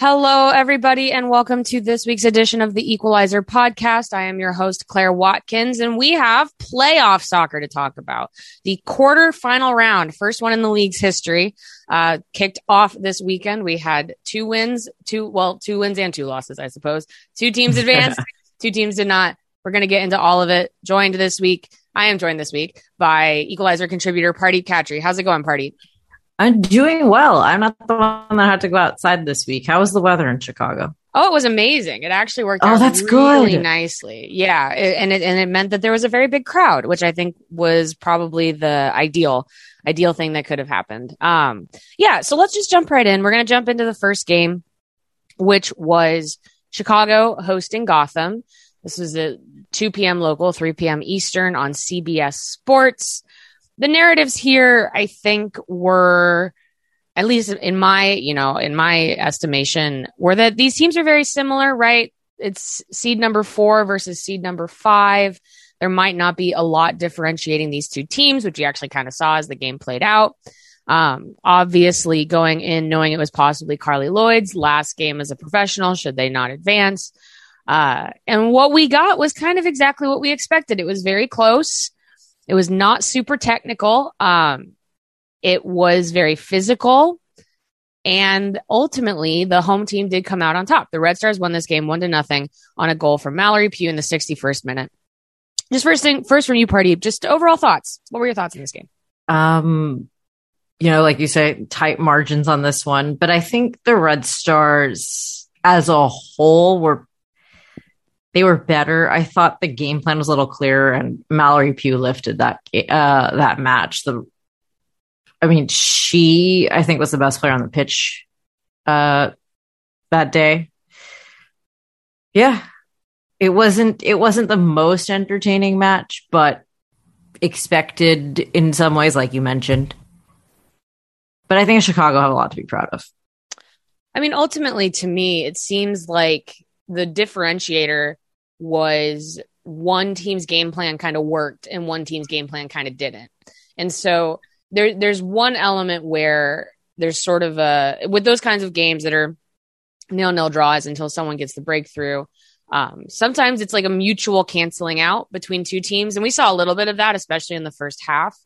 Hello, everybody, and welcome to this week's edition of the Equalizer podcast. I am your host, Claire Watkins, and we have playoff soccer to talk about. The quarter-final round, first one in the league's history, uh, kicked off this weekend. We had two wins, two, well, two wins and two losses, I suppose. Two teams advanced, two teams did not. We're going to get into all of it. Joined this week, I am joined this week by Equalizer contributor Pardeep Cattry. How's it going, Pardeep? I'm doing well. I'm not the one that had to go outside this week. How was the weather in Chicago? Oh, it was amazing. It actually worked oh, out that's really good. nicely. Yeah, it, and it and it meant that there was a very big crowd, which I think was probably the ideal ideal thing that could have happened. Um, yeah, so let's just jump right in. We're going to jump into the first game, which was Chicago hosting Gotham. This was a 2 p.m. local, 3 p.m. Eastern on CBS Sports the narratives here, I think, were at least in my, you know, in my estimation, were that these teams are very similar, right? It's seed number four versus seed number five. There might not be a lot differentiating these two teams, which you actually kind of saw as the game played out. Um, obviously, going in knowing it was possibly carly Lloyd's last game as a professional, should they not advance. Uh, and what we got was kind of exactly what we expected. It was very close. It was not super technical. Um, it was very physical. And ultimately, the home team did come out on top. The Red Stars won this game one to nothing on a goal from Mallory Pugh in the 61st minute. Just first thing, first from you, Pardeep. Just overall thoughts. What were your thoughts in this game? Um, you know, like you say, tight margins on this one, but I think the Red Stars as a whole were they were better. I thought the game plan was a little clearer, and Mallory Pugh lifted that uh, that match. The, I mean, she I think was the best player on the pitch uh, that day. Yeah, it wasn't it wasn't the most entertaining match, but expected in some ways, like you mentioned. But I think Chicago have a lot to be proud of. I mean, ultimately, to me, it seems like the differentiator was one team's game plan kind of worked and one team's game plan kind of didn't. And so there there's one element where there's sort of a with those kinds of games that are nil nil draws until someone gets the breakthrough. Um, sometimes it's like a mutual canceling out between two teams, and we saw a little bit of that, especially in the first half.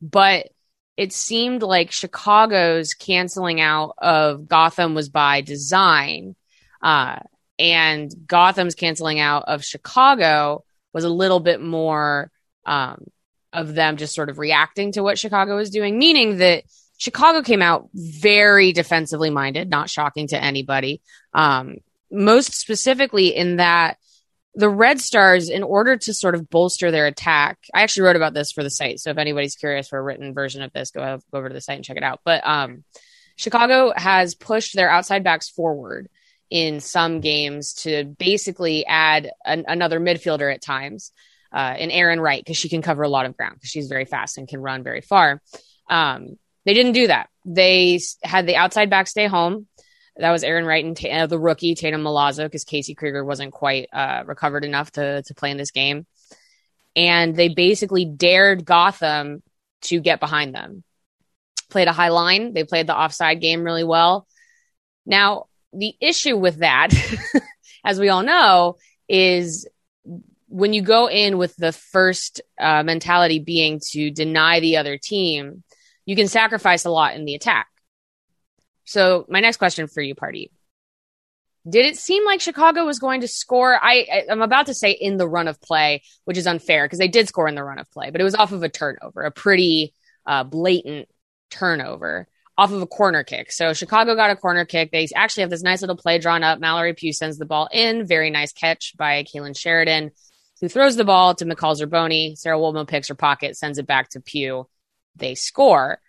But it seemed like Chicago's canceling out of Gotham was by design. Uh, and Gotham's canceling out of Chicago was a little bit more um, of them just sort of reacting to what Chicago was doing, meaning that Chicago came out very defensively minded, not shocking to anybody. Um, most specifically, in that the Red Stars, in order to sort of bolster their attack, I actually wrote about this for the site. So if anybody's curious for a written version of this, go, go over to the site and check it out. But um, Chicago has pushed their outside backs forward in some games to basically add an, another midfielder at times, uh, in Arin Wright because she can cover a lot of ground because she's very fast and can run very far. Um, they didn't do that. They had the outside back stay home. That was Arin Wright and uh, the rookie Tatum Milazzo because Casey Krueger wasn't quite uh, recovered enough to to play in this game, and they basically dared Gotham to get behind them. Played a high line. They played the offside game really well. Now the issue with that, as we all know, is when you go in with the first uh, mentality being to deny the other team, you can sacrifice a lot in the attack. So, my next question for you, Pardeep. Did it seem like Chicago was going to score? I, I'm about to say in the run of play, which is unfair because they did score in the run of play, but it was off of a turnover, a pretty uh, blatant turnover off of a corner kick. So Chicago got a corner kick. They actually have this nice little play drawn up. Mallory Pugh sends the ball in. Very nice catch by Kailen Sheridan, who throws the ball to McCall Zerboni. Sarah Woldmoe picks her pocket, sends it back to Pugh. They score.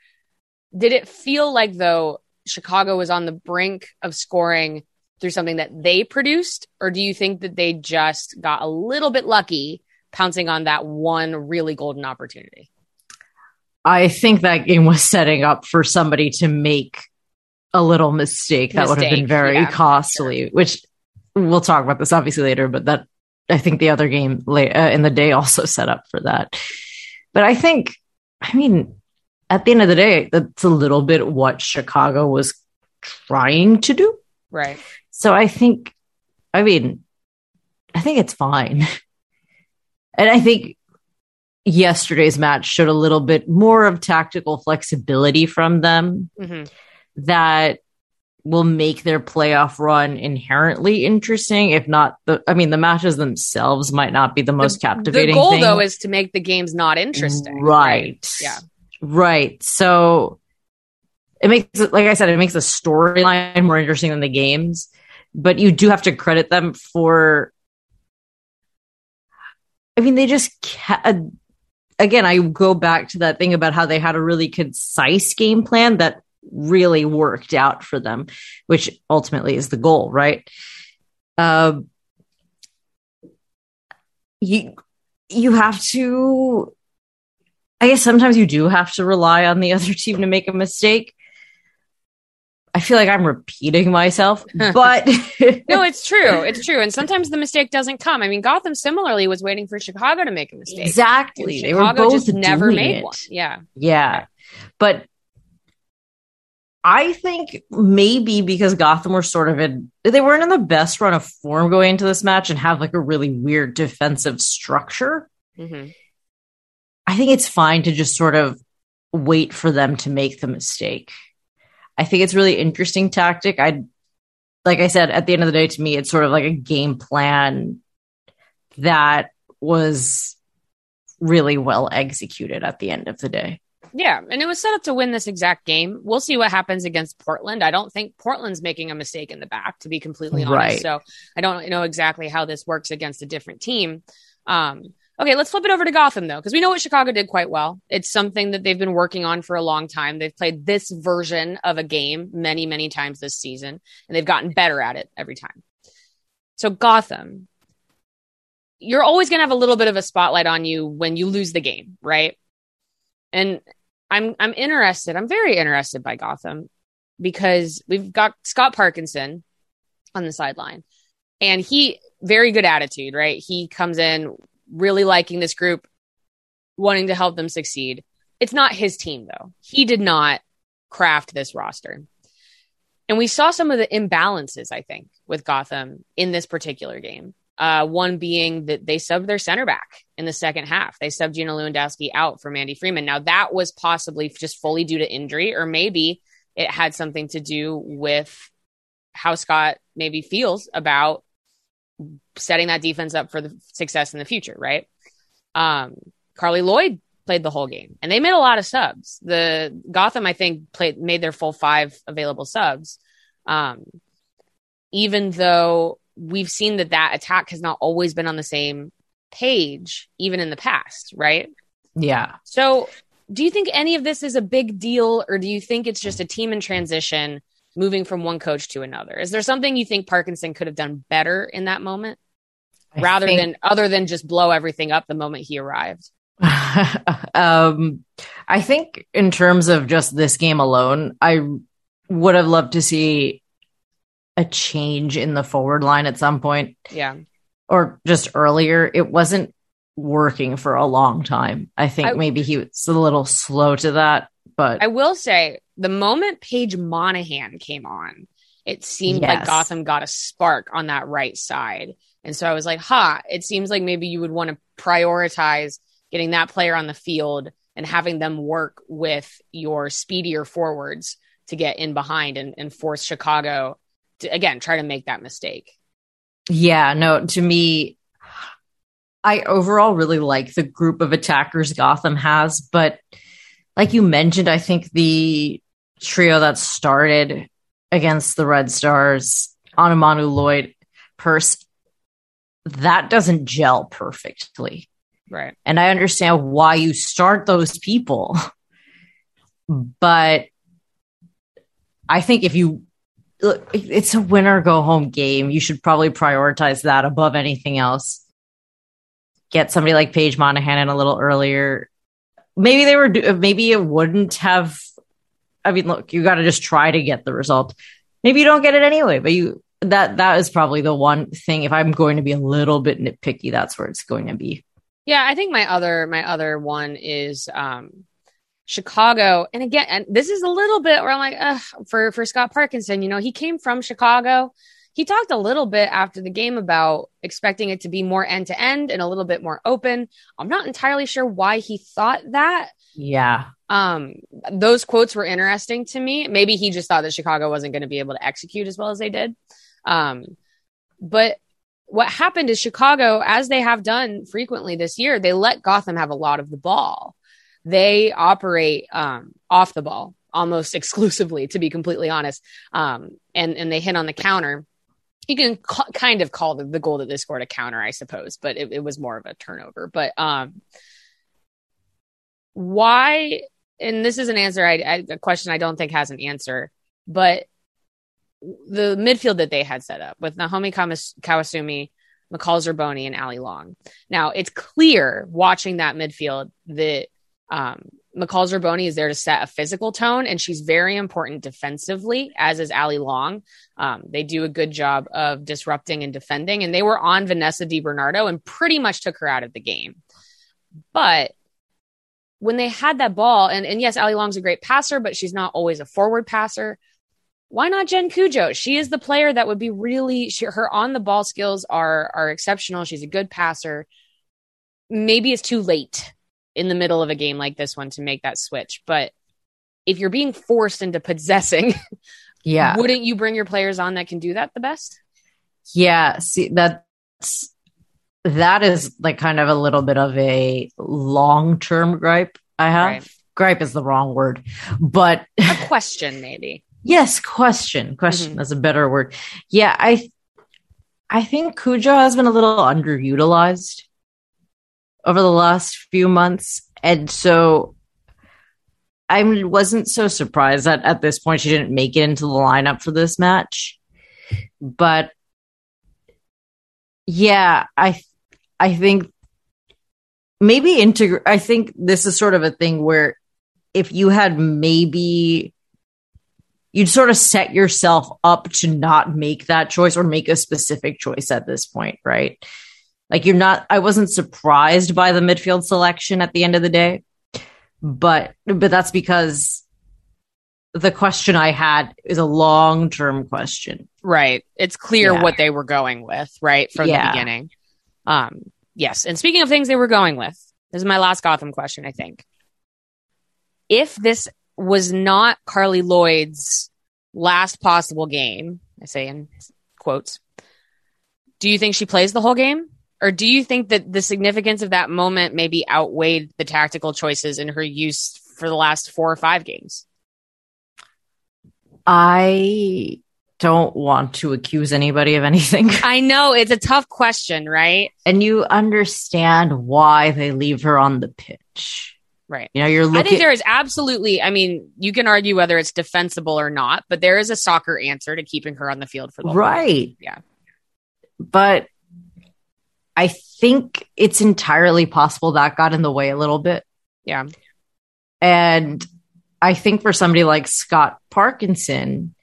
Did it feel like, though, Chicago was on the brink of scoring through something that they produced? Or do you think that they just got a little bit lucky pouncing on that one really golden opportunity? I think that game was setting up for somebody to make a little mistake that mistake, would have been very yeah, costly, sure. which we'll talk about this obviously later, but that I think the other game uh, in the day also set up for that. But I think, I mean, at the end of the day, that's a little bit what Chicago was trying to do. Right. So I think, I mean, I think it's fine. And I think yesterday's match showed a little bit more of tactical flexibility from them Mhm. that will make their playoff run inherently interesting. If not the, I mean, the matches themselves might not be the most captivating. The goal thing. though is to make the games not interesting. Right. Yeah. Right. So it makes like I said, it makes the storyline more interesting than the games, but you do have to credit them for. I mean, they just ca- again. I go back to that thing about how they had a really concise game plan that really worked out for them, which ultimately is the goal, right? Um, you you have to I guess sometimes you do have to rely on the other team to make a mistake. I feel like I'm repeating myself, but No, it's true. It's true. And sometimes the mistake doesn't come. I mean, Gotham similarly was waiting for Chicago to make a mistake. exactly. And They were both just never made it. one. Yeah. Yeah. But I think maybe because Gotham were sort of in, they weren't in the best run of form going into this match and have like a really weird defensive structure. hmm I think it's fine to just sort of wait for them to make the mistake. I think it's really interesting tactic. I like I said at the end of the day to me it's sort of like a game plan that was really well executed at the end of the day. Yeah. And it was set up to win this exact game. We'll see what happens against Portland. I don't think Portland's making a mistake in the back, to be completely honest. Right. So I don't know exactly how this works against a different team. Um, okay, let's flip it over to Gotham, though, because we know what Chicago did quite well. It's something that they've been working on for a long time. They've played this version of a game many, many times this season, and they've gotten better at it every time. So, Gotham, you're always going to have a little bit of a spotlight on you when you lose the game, right? And I'm I'm interested. I'm very interested by Gotham because we've got Scott Parkinson on the sideline, and he very good attitude, right? He comes in really liking this group, wanting to help them succeed. It's not his team though. He did not craft this roster. And we saw some of the imbalances, I think, with Gotham in this particular game. Uh, one being that they subbed their center back in the second half. They subbed Gina Lewandowski out for Mandy Freeman. Now, that was possibly just fully due to injury, or maybe it had something to do with how Scott maybe feels about setting that defense up for the success in the future, right? Um, Carly Lloyd played the whole game and they made a lot of subs. The Gotham, I think, played made their full five available subs. Um, even though we've seen that that attack has not always been on the same page, even in the past, right? Yeah. So, do you think any of this is a big deal, or do you think it's just a team in transition moving from one coach to another? Is there something you think Parkinson could have done better in that moment, I rather think- than other than just blow everything up the moment he arrived? um, I think in terms of just this game alone, I would have loved to see a change in the forward line at some point Yeah, or just earlier. It wasn't working for a long time. I think I- maybe he was a little slow to that, but I will say the moment Paige Monaghan came on, it seemed like Gotham got a spark on that right side. And so I was like, ha, it seems like maybe you would want to prioritize getting that player on the field and having them work with your speedier forwards to get in behind and, and force Chicago to, again, try to make that mistake. Yeah, no, to me, I overall really like the group of attackers Gotham has, but like you mentioned, I think the trio that started against the Red Stars, Onumonu Lloyd, Purce, that doesn't gel perfectly. Right. And I understand why you start those people. But I think if you look, it's a winner go home game, you should probably prioritize that above anything else. Get somebody like Paige Monaghan in a little earlier. Maybe they were, maybe it wouldn't have. I mean, look, you got to just try to get the result. Maybe you don't get it anyway, but you that that is probably the one thing. If I'm going to be a little bit nitpicky, that's where it's going to be. Yeah, I think my other my other one is um Chicago, and again, and this is a little bit where I'm like, for for Scott Parkinson, you know, he came from Chicago. He talked a little bit after the game about expecting it to be more end to end and a little bit more open. I'm not entirely sure why he thought that. Yeah. Um, those quotes were interesting to me. Maybe he just thought that Chicago wasn't going to be able to execute as well as they did. Um, but what happened is Chicago, as they have done frequently this year, they let Gotham have a lot of the ball. They operate um, off the ball almost exclusively, to be completely honest. Um, and and they hit on the counter. You can ca- kind of call the, the goal that they scored a counter, I suppose, but it, it was more of a turnover. But um, why? And this is an answer, I, I, a question I don't think has an answer, but the midfield that they had set up with Nahomi Kawasumi, McCall Zerboni, and Allie Long. Now it's clear watching that midfield that um, McCall Zerboni is there to set a physical tone, and she's very important defensively, as is Allie Long. Um, they do a good job of disrupting and defending, and they were on Vanessa DiBernardo and pretty much took her out of the game. But when they had that ball, and, and yes, Allie Long's a great passer, but she's not always a forward passer why not Jen Cudjoe? She is the player that would be really she, her on the ball skills are are exceptional. She's a good passer. Maybe it's too late in the middle of a game like this one to make that switch, but if you're being forced into possessing, yeah, wouldn't you bring your players on that can do that the best? Yeah, see that's that is like kind of a little bit of a long-term gripe I have. Right. Gripe is the wrong word, but a question maybe. Yes, question. Question mm-hmm. is a better word. Yeah, I I think Cudjoe has been a little underutilized over the last few months. And so I wasn't so surprised that at this point she didn't make it into the lineup for this match. But yeah, I I think maybe integrate I think this is sort of a thing where if you had maybe you'd sort of set yourself up to not make that choice or make a specific choice at this point, right? Like you're not I wasn't surprised by the midfield selection at the end of the day. But but that's because the question I had is a long-term question. Right. It's clear yeah. what they were going with, right, from yeah. the beginning. Um yes, and speaking of things they were going with, this is my last Gotham question, I think. If this was not Carly Lloyd's last possible game. I say in quotes. Do you think she plays the whole game? Or do you think that the significance of that moment maybe outweighed the tactical choices in her use for the last four or five games? I don't want to accuse anybody of anything. I know it's a tough question, right? And you understand why they leave her on the pitch. Right. You know, you're looking. I think there is absolutely, I mean, you can argue whether it's defensible or not, but there is a soccer answer to keeping her on the field for the right. Yeah. But I think it's entirely possible that got in the way a little bit. Yeah. And I think for somebody like Scott Parkinson,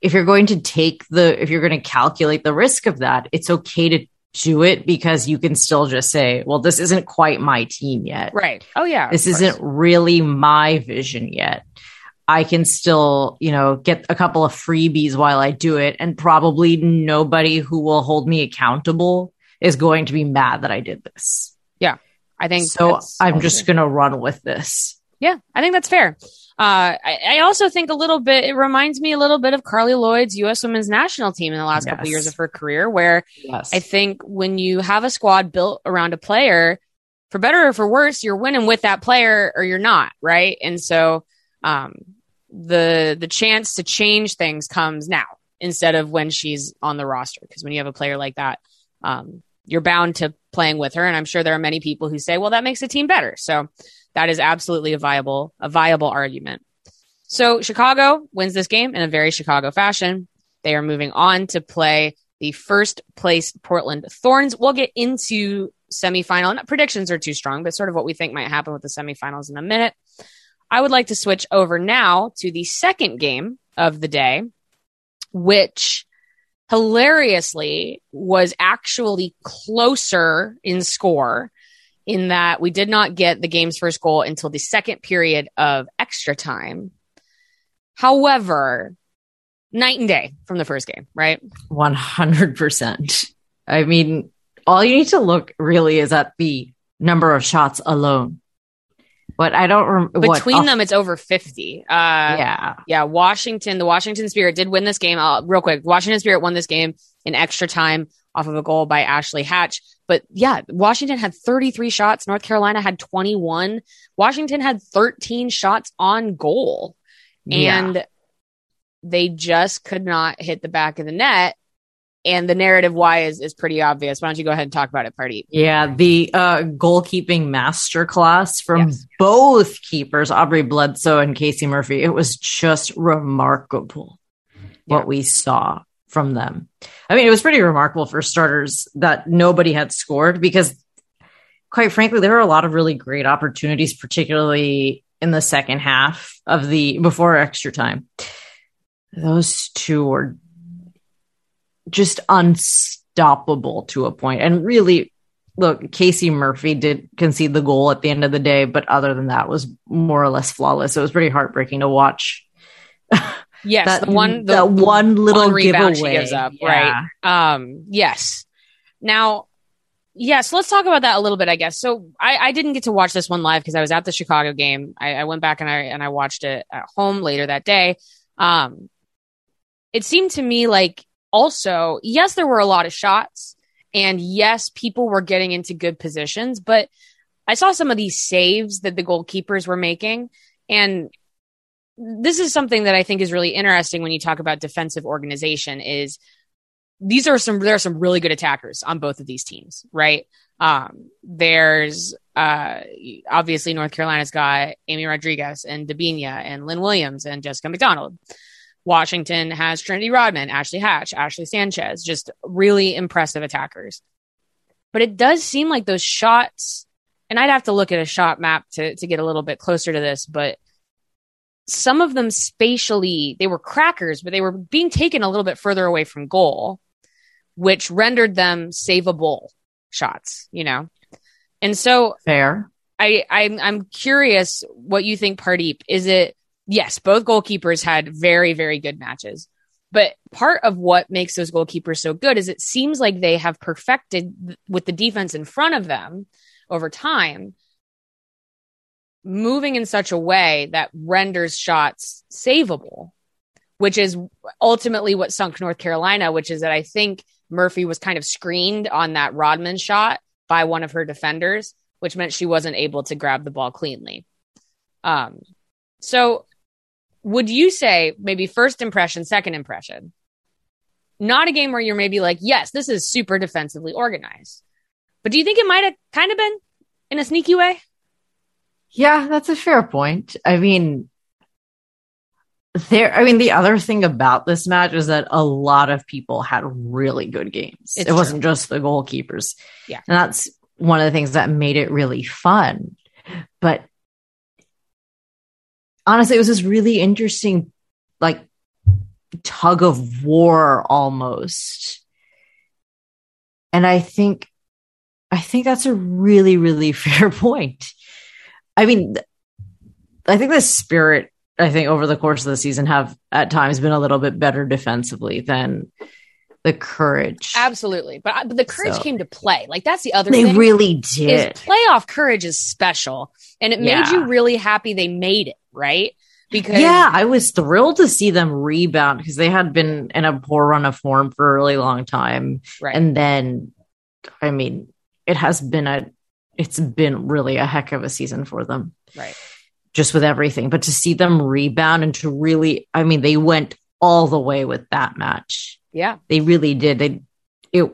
if you're going to take the, if you're going to calculate the risk of that, it's okay to do it because you can still just say, well, this isn't quite my team yet. Right. Oh, yeah. This isn't really my vision yet. I can still, you know, get a couple of freebies while I do it. And probably nobody who will hold me accountable is going to be mad that I did this. Yeah. I think so. I'm just going to run with this. Yeah. I think that's fair. Uh, I, I, also think a little bit, it reminds me a little bit of Carly Lloyd's U.S. women's national team in the last yes. couple of years of her career, where yes. I think when you have a squad built around a player, for better or for worse, you're winning with that player or you're not, right? And so, um, the the chance to change things comes now instead of when she's on the roster. Because when you have a player like that, um, you're bound to playing with her. And I'm sure there are many people who say, well, that makes the team better. So that is absolutely a viable, a viable argument. So Chicago wins this game in a very Chicago fashion. They are moving on to play the first place Portland Thorns. We'll get into semifinal. Predictions are too strong, but sort of what we think might happen with the semifinals in a minute. I would like to switch over now to the second game of the day, which hilariously was actually closer in score in that we did not get the game's first goal until the second period of extra time. However, night and day from the first game, right? 100%. I mean, all you need to look really is at the number of shots alone. But I don't remember between them. It's over fifty. Uh, yeah, yeah. Washington, the Washington Spirit did win this game. Uh, real quick, Washington Spirit won this game in extra time off of a goal by Ashley Hatch. But yeah, Washington had 33 shots. North Carolina had 21. Washington had 13 shots on goal. And yeah. they just could not hit the back of the net and the narrative why is is pretty obvious. Why don't you go ahead and talk about it, Pardeep? Yeah, the uh, goalkeeping masterclass from yes. both keepers, Aubrey Bledsoe and Casey Murphy. It was just remarkable yeah. what we saw from them. I mean, it was pretty remarkable for starters that nobody had scored because, quite frankly, there were a lot of really great opportunities, particularly in the second half of the before extra time. Those two were just unstoppable to a point. And really, look, Casey Murphy did concede the goal at the end of the day, but other than that, was more or less flawless. It was pretty heartbreaking to watch. Yes, that the one, the, the one little one rebound giveaway. she gives up, yeah. right? Um, yes. Now, yes, let's talk about that a little bit. I guess so. I, I didn't get to watch this one live because I was at the Chicago game. I, I went back and I and I watched it at home later that day. Um, it seemed to me like also, yes, there were a lot of shots, and yes, people were getting into good positions, but I saw some of these saves that the goalkeepers were making, and this is something that I think is really interesting when you talk about defensive organization is these are some there are some really good attackers on both of these teams, right? Um, there's uh, obviously North Carolina's got Amy Rodriguez and Debinha and Lynn Williams and Jessica McDonald. Washington has Trinity Rodman, Ashley Hatch, Ashley Sanchez, just really impressive attackers. But it does seem like those shots, and I'd have to look at a shot map to, to get a little bit closer to this, but some of them spatially, they were crackers, but they were being taken a little bit further away from goal, which rendered them savable shots, you know? And so fair. I, I'm, I'm curious what you think, Pardeep. Is it yes, both goalkeepers had very, very good matches. But part of what makes those goalkeepers so good is it seems like they have perfected with the defense in front of them over time, moving in such a way that renders shots savable, which is ultimately what sunk North Carolina, which is that I think Murphy was kind of screened on that Rodman shot by one of her defenders, which meant she wasn't able to grab the ball cleanly. Um, so would you say maybe first impression, second impression? Not a game where you're maybe like, yes, this is super defensively organized. But do you think it might have kind of been in a sneaky way? Yeah, that's a fair point. I mean, there i mean the other thing about this match is that a lot of people had really good games it's it wasn't just the goalkeepers yeah and that's one of the things that made it really fun but honestly, it was this really interesting, like tug of war almost. And I think, I think that's a really, really fair point. I mean, I think the spirit, I think over the course of the season have at times been a little bit better defensively than the courage. Absolutely. But, but the courage so, came to play. Like that's the other they thing. really did. playoff courage is special. And it yeah. made you really happy they made it, right? Because Yeah, I was thrilled to see them rebound because they had been in a poor run of form for a really long time. Right. And then I mean, it has been a it's been really a heck of a season for them. Right. Just with everything. But to see them rebound and to really I mean, they went all the way with that match yeah. They really did. They it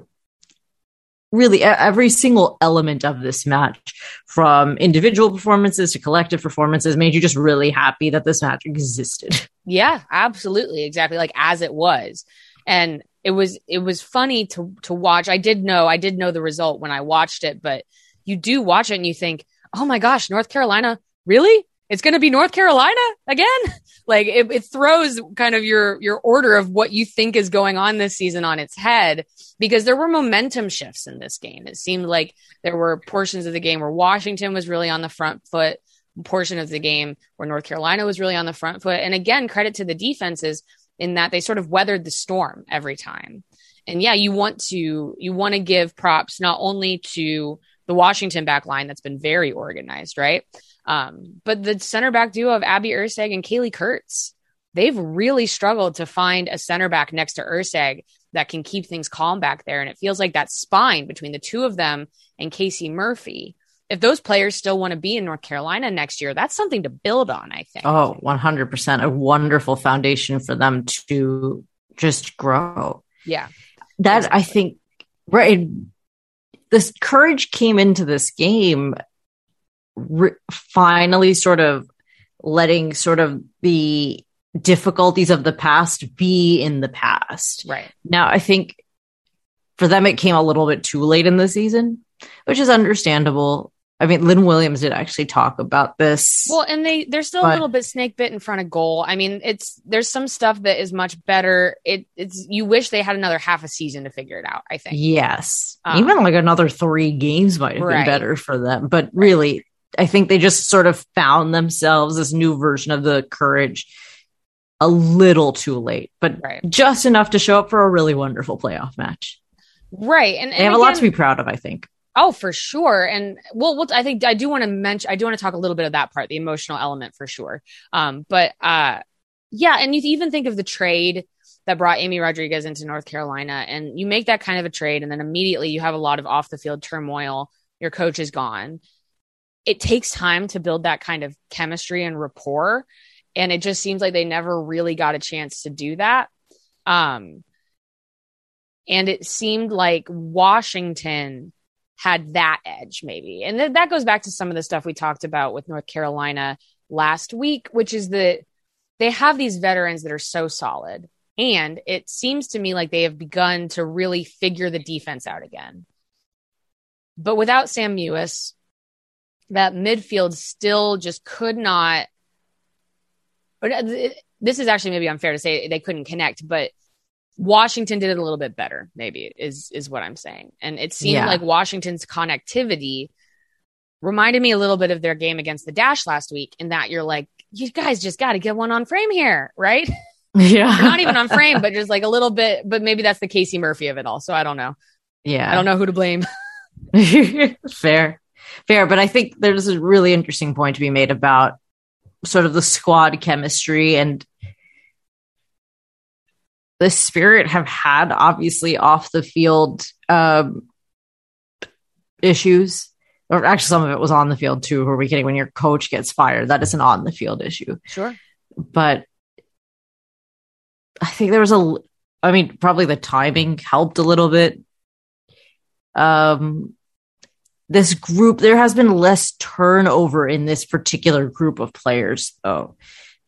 really every single element of this match from individual performances to collective performances made you just really happy that this match existed. Yeah, absolutely. Exactly like as it was. And it was it was funny to to watch. I did know I did know the result when I watched it, but you do watch it and you think, "Oh my gosh, North Carolina, really? It's going to be North Carolina again. like it, it throws kind of your your order of what you think is going on this season on its head because there were momentum shifts in this game. It seemed like there were portions of the game where Washington was really on the front foot, portion of the game where North Carolina was really on the front foot. And again, credit to the defenses in that they sort of weathered the storm every time. And yeah, you want to you want to give props not only to the Washington back line that's been very organized, right? Um, but the center back duo of Abby Erceg and Kaleigh Kurtz, they've really struggled to find a center back next to Erceg that can keep things calm back there. And it feels like that spine between the two of them and Casey Murphy. If those players still want to be in North Carolina next year, that's something to build on, I think. Oh, 100%. A wonderful foundation for them to just grow. Yeah. That exactly. I think, right. This courage came into this game re- finally sort of letting sort of the difficulties of the past be in the past. Right. Now, I think for them, it came a little bit too late in the season, which is understandable. I mean, Lynn Williams did actually talk about this. Well, and they they're still but, a little bit snake bit in front of goal. I mean, it's there's some stuff that is much better. It it's you wish they had another half a season to figure it out. I think. Yes, um, even like another three games might have right. been better for them. But really, I think they just sort of found themselves this new version of the courage a little too late, but right. just enough to show up for a really wonderful playoff match. Right. And, and they have again, a lot to be proud of, I think. Oh, for sure. And well, well I think I do want to mention, I do want to talk a little bit of that part, the emotional element for sure. Um, but uh, yeah. And you even think of the trade that brought Amy Rodriguez into North Carolina, and you make that kind of a trade, and then immediately you have a lot of off the field turmoil. Your coach is gone it takes time to build that kind of chemistry and rapport. And it just seems like they never really got a chance to do that. Um, and it seemed like Washington had that edge, maybe. And th- that goes back to some of the stuff we talked about with North Carolina last week, which is that they have these veterans that are so solid. And it seems to me like they have begun to really figure the defense out again. But without Sam Mewis, that midfield still just could not. Uh, this is actually maybe unfair to say they couldn't connect, but Washington did it a little bit better. Maybe is is what I'm saying, and it seemed yeah. like Washington's connectivity reminded me a little bit of their game against the Dash last week. In that you're like, you guys just got to get one on frame here, right? Yeah, not even on frame, but just like a little bit. But maybe that's the Casey Murphy of it all. So I don't know. Yeah, I don't know who to blame. Fair fair. But I think there's a really interesting point to be made about sort of the squad chemistry and the spirit have had obviously off the field um, issues. Or actually some of it was on the field too who are we kidding when your coach gets fired that is an on the field issue. Sure. But i think there was a i mean probably the timing helped a little bit. Um this group, there has been less turnover in this particular group of players, though,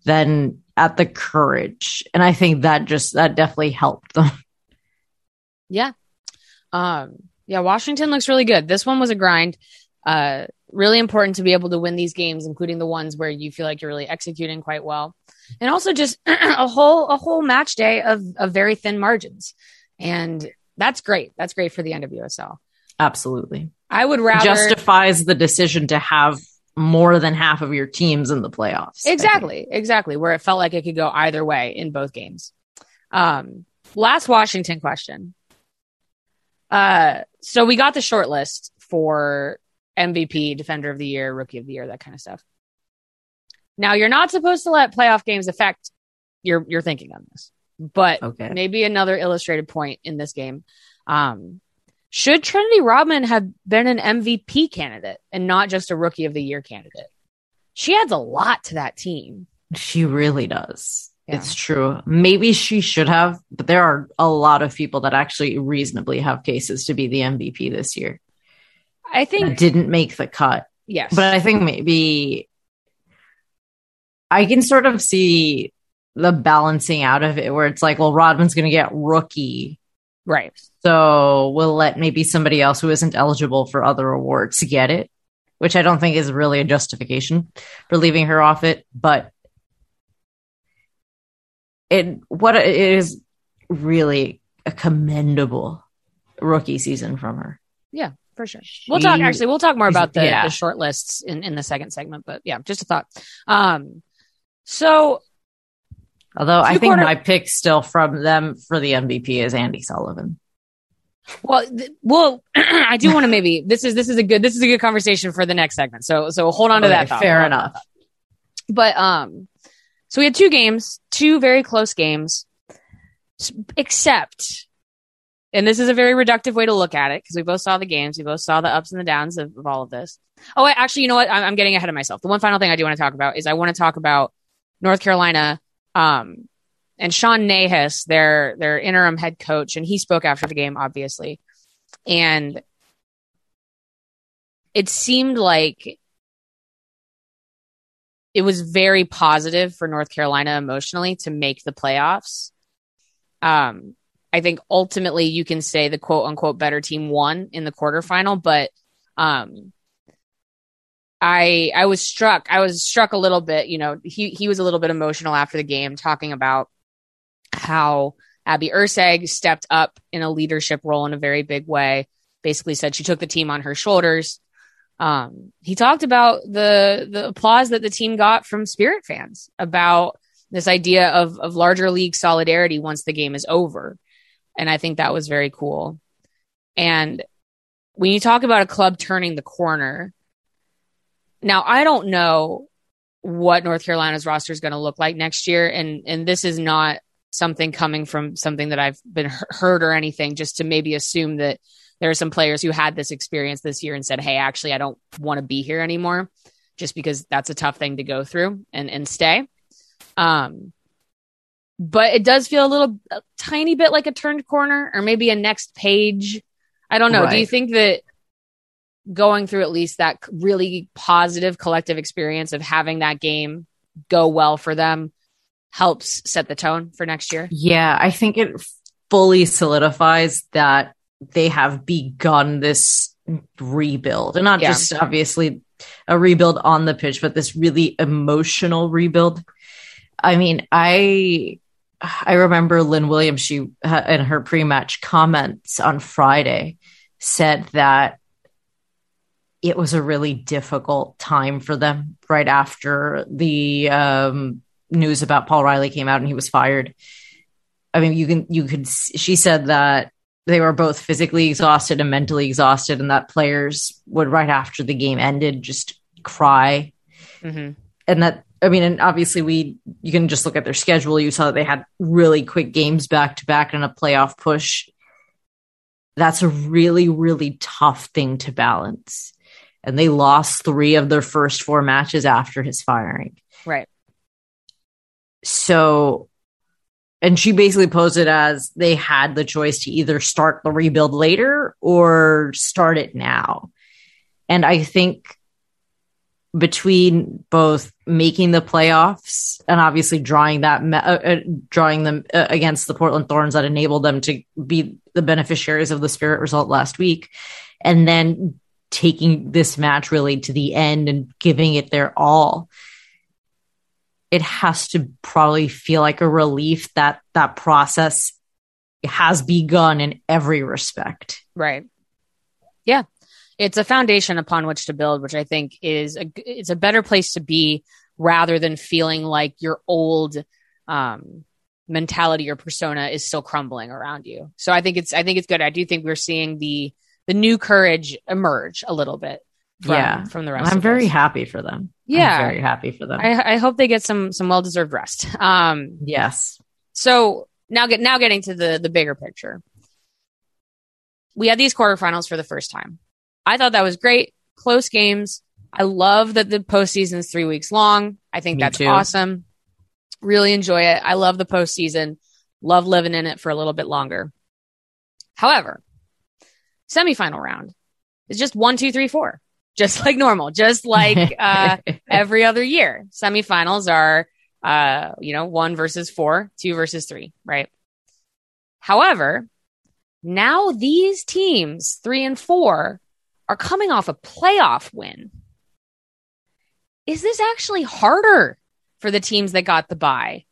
than at the courage. And I think that just, that definitely helped them. Yeah. Um, yeah, Washington looks really good. This one was a grind. Uh, really important to be able to win these games, including the ones where you feel like you're really executing quite well. And also just a whole, a whole match day of, of very thin margins. And that's great. That's great for the NWSL. Absolutely. I would rather justifies the decision to have more than half of your teams in the playoffs. Exactly, exactly. Where it felt like it could go either way in both games. Um, last Washington question. Uh, so we got the short list for MVP, Defender of the Year, Rookie of the Year, that kind of stuff. Now you're not supposed to let playoff games affect your your thinking on this, but okay. maybe another illustrated point in this game. Um, should Trinity Rodman have been an MVP candidate and not just a rookie of the year candidate? She adds a lot to that team. She really does. Yeah. It's true. Maybe she should have, but there are a lot of people that actually reasonably have cases to be the MVP this year. I think didn't make the cut. Yes. But I think maybe I can sort of see the balancing out of it where it's like, well, Rodman's going to get rookie Right. So we'll let maybe somebody else who isn't eligible for other awards get it. which I don't think is really a justification for leaving her off it, but it what it is really a commendable rookie season from her. Yeah, for sure. We'll talk actually we'll talk more about the, Yeah. the short lists in, in the second segment, but yeah, just a thought. Um so Although I think quarter- my pick still from them for the MVP is Andi Sullivan. well th- well I do want to maybe this is this is a good this is a good conversation for the next segment. So so hold on to Okay, that thought. fair Hold enough. But um so we had two games, two very close games. Except and this is a very reductive way to look at it because we both saw the games, we both saw the ups and the downs of, of all of this. Oh, wait, actually, you know what? I'm, I'm getting ahead of myself. The one final thing I do want to talk about is I want to talk about North Carolina um, and Sean Nahas, their their interim head coach, and he spoke after the game, obviously, and it seemed like it was very positive for North Carolina emotionally to make the playoffs. Um, I think ultimately you can say the quote unquote better team won in the quarterfinal, but um, I I was struck. I was struck a little bit. You know, he he was a little bit emotional after the game, talking about how Abby Erceg stepped up in a leadership role in a very big way. Basically, said she took the team on her shoulders. Um, he talked about the the applause that the team got from Spirit fans about this idea of of larger league solidarity once the game is over, and I think that was very cool. And when you talk about a club turning the corner, now I don't know what North Carolina's roster is going to look like next year, and and this is not something coming from something that I've been heard or anything, just to maybe assume that there are some players who had this experience this year and said, "Hey, actually, I don't want to be here anymore," just because that's a tough thing to go through and and stay. Um, but it does feel a little, a tiny bit like a turned corner, or maybe a next page. I don't know. Do you think that going through at least that really positive collective experience of having that game go well for them helps set the tone for next year? Yeah, I think it fully solidifies that they have begun this rebuild and not Yeah. just obviously a rebuild on the pitch, but this really emotional rebuild. I mean, I I remember Lynn Williams, she in her pre-match comments on Friday said that it was a really difficult time for them right after the um, news about Paul Riley came out and he was fired. I mean, you can you could. She said that they were both physically exhausted and mentally exhausted, and that players would right after the game ended just cry, Mm-hmm. and that I mean, and obviously we you can just look at their schedule. You saw that they had really quick games back to back and a playoff push. That's a really really tough thing to balance, and they lost three of their first four matches after his firing. Right. So, and she basically posed it as they had the choice to either start the rebuild later or start it now. And I think between both making the playoffs and obviously drawing that uh, uh, drawing them uh, against the Portland Thorns that enabled them to be the beneficiaries of the Spirit result last week, and then taking this match really to the end and giving it their all it has to probably feel like a relief that that process has begun in every respect. Right. Yeah. It's a foundation upon which to build, which I think is a, it's a better place to be rather than feeling like your old um, mentality or persona is still crumbling around you. So I think it's I think it's good. I do think we're seeing the the new courage emerge a little bit from, Yeah. from the rest. Of the. I'm very us. happy for them. Yeah. I'm very happy for them. I, I hope they get some some well deserved rest. Um, yes. so now get now getting to the the bigger picture. We had these quarterfinals for the first time. I thought that was great. Close games. I love that the postseason is three weeks long. I think Me that's too. awesome. Really enjoy it. I love the postseason. Love living in it for a little bit longer. However, semifinal round is just one, two, three, four, just like normal, just like uh, every other year. Semifinals are, uh, you know, one versus four, two versus three, right? However, now these teams, three and four, are coming off a playoff win. is this actually harder for the teams that got the bye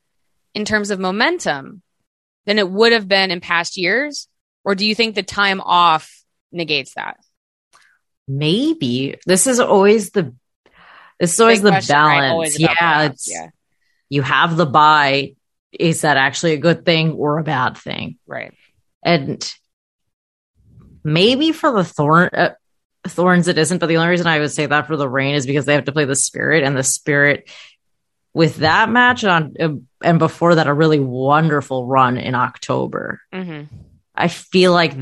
in terms of momentum than it would have been in past years? Or do you think the time off negates that? Maybe this is always the this is always Big the question, right? balance. Always yeah, balance, it's yeah, you have the bye. Is that actually a good thing or a bad thing? right. And maybe for the thorn uh, thorns it isn't. But the only reason I would say that for the Reign is because they have to play the spirit, and the spirit with that match on uh, and before that a really wonderful run in October. hmm I feel like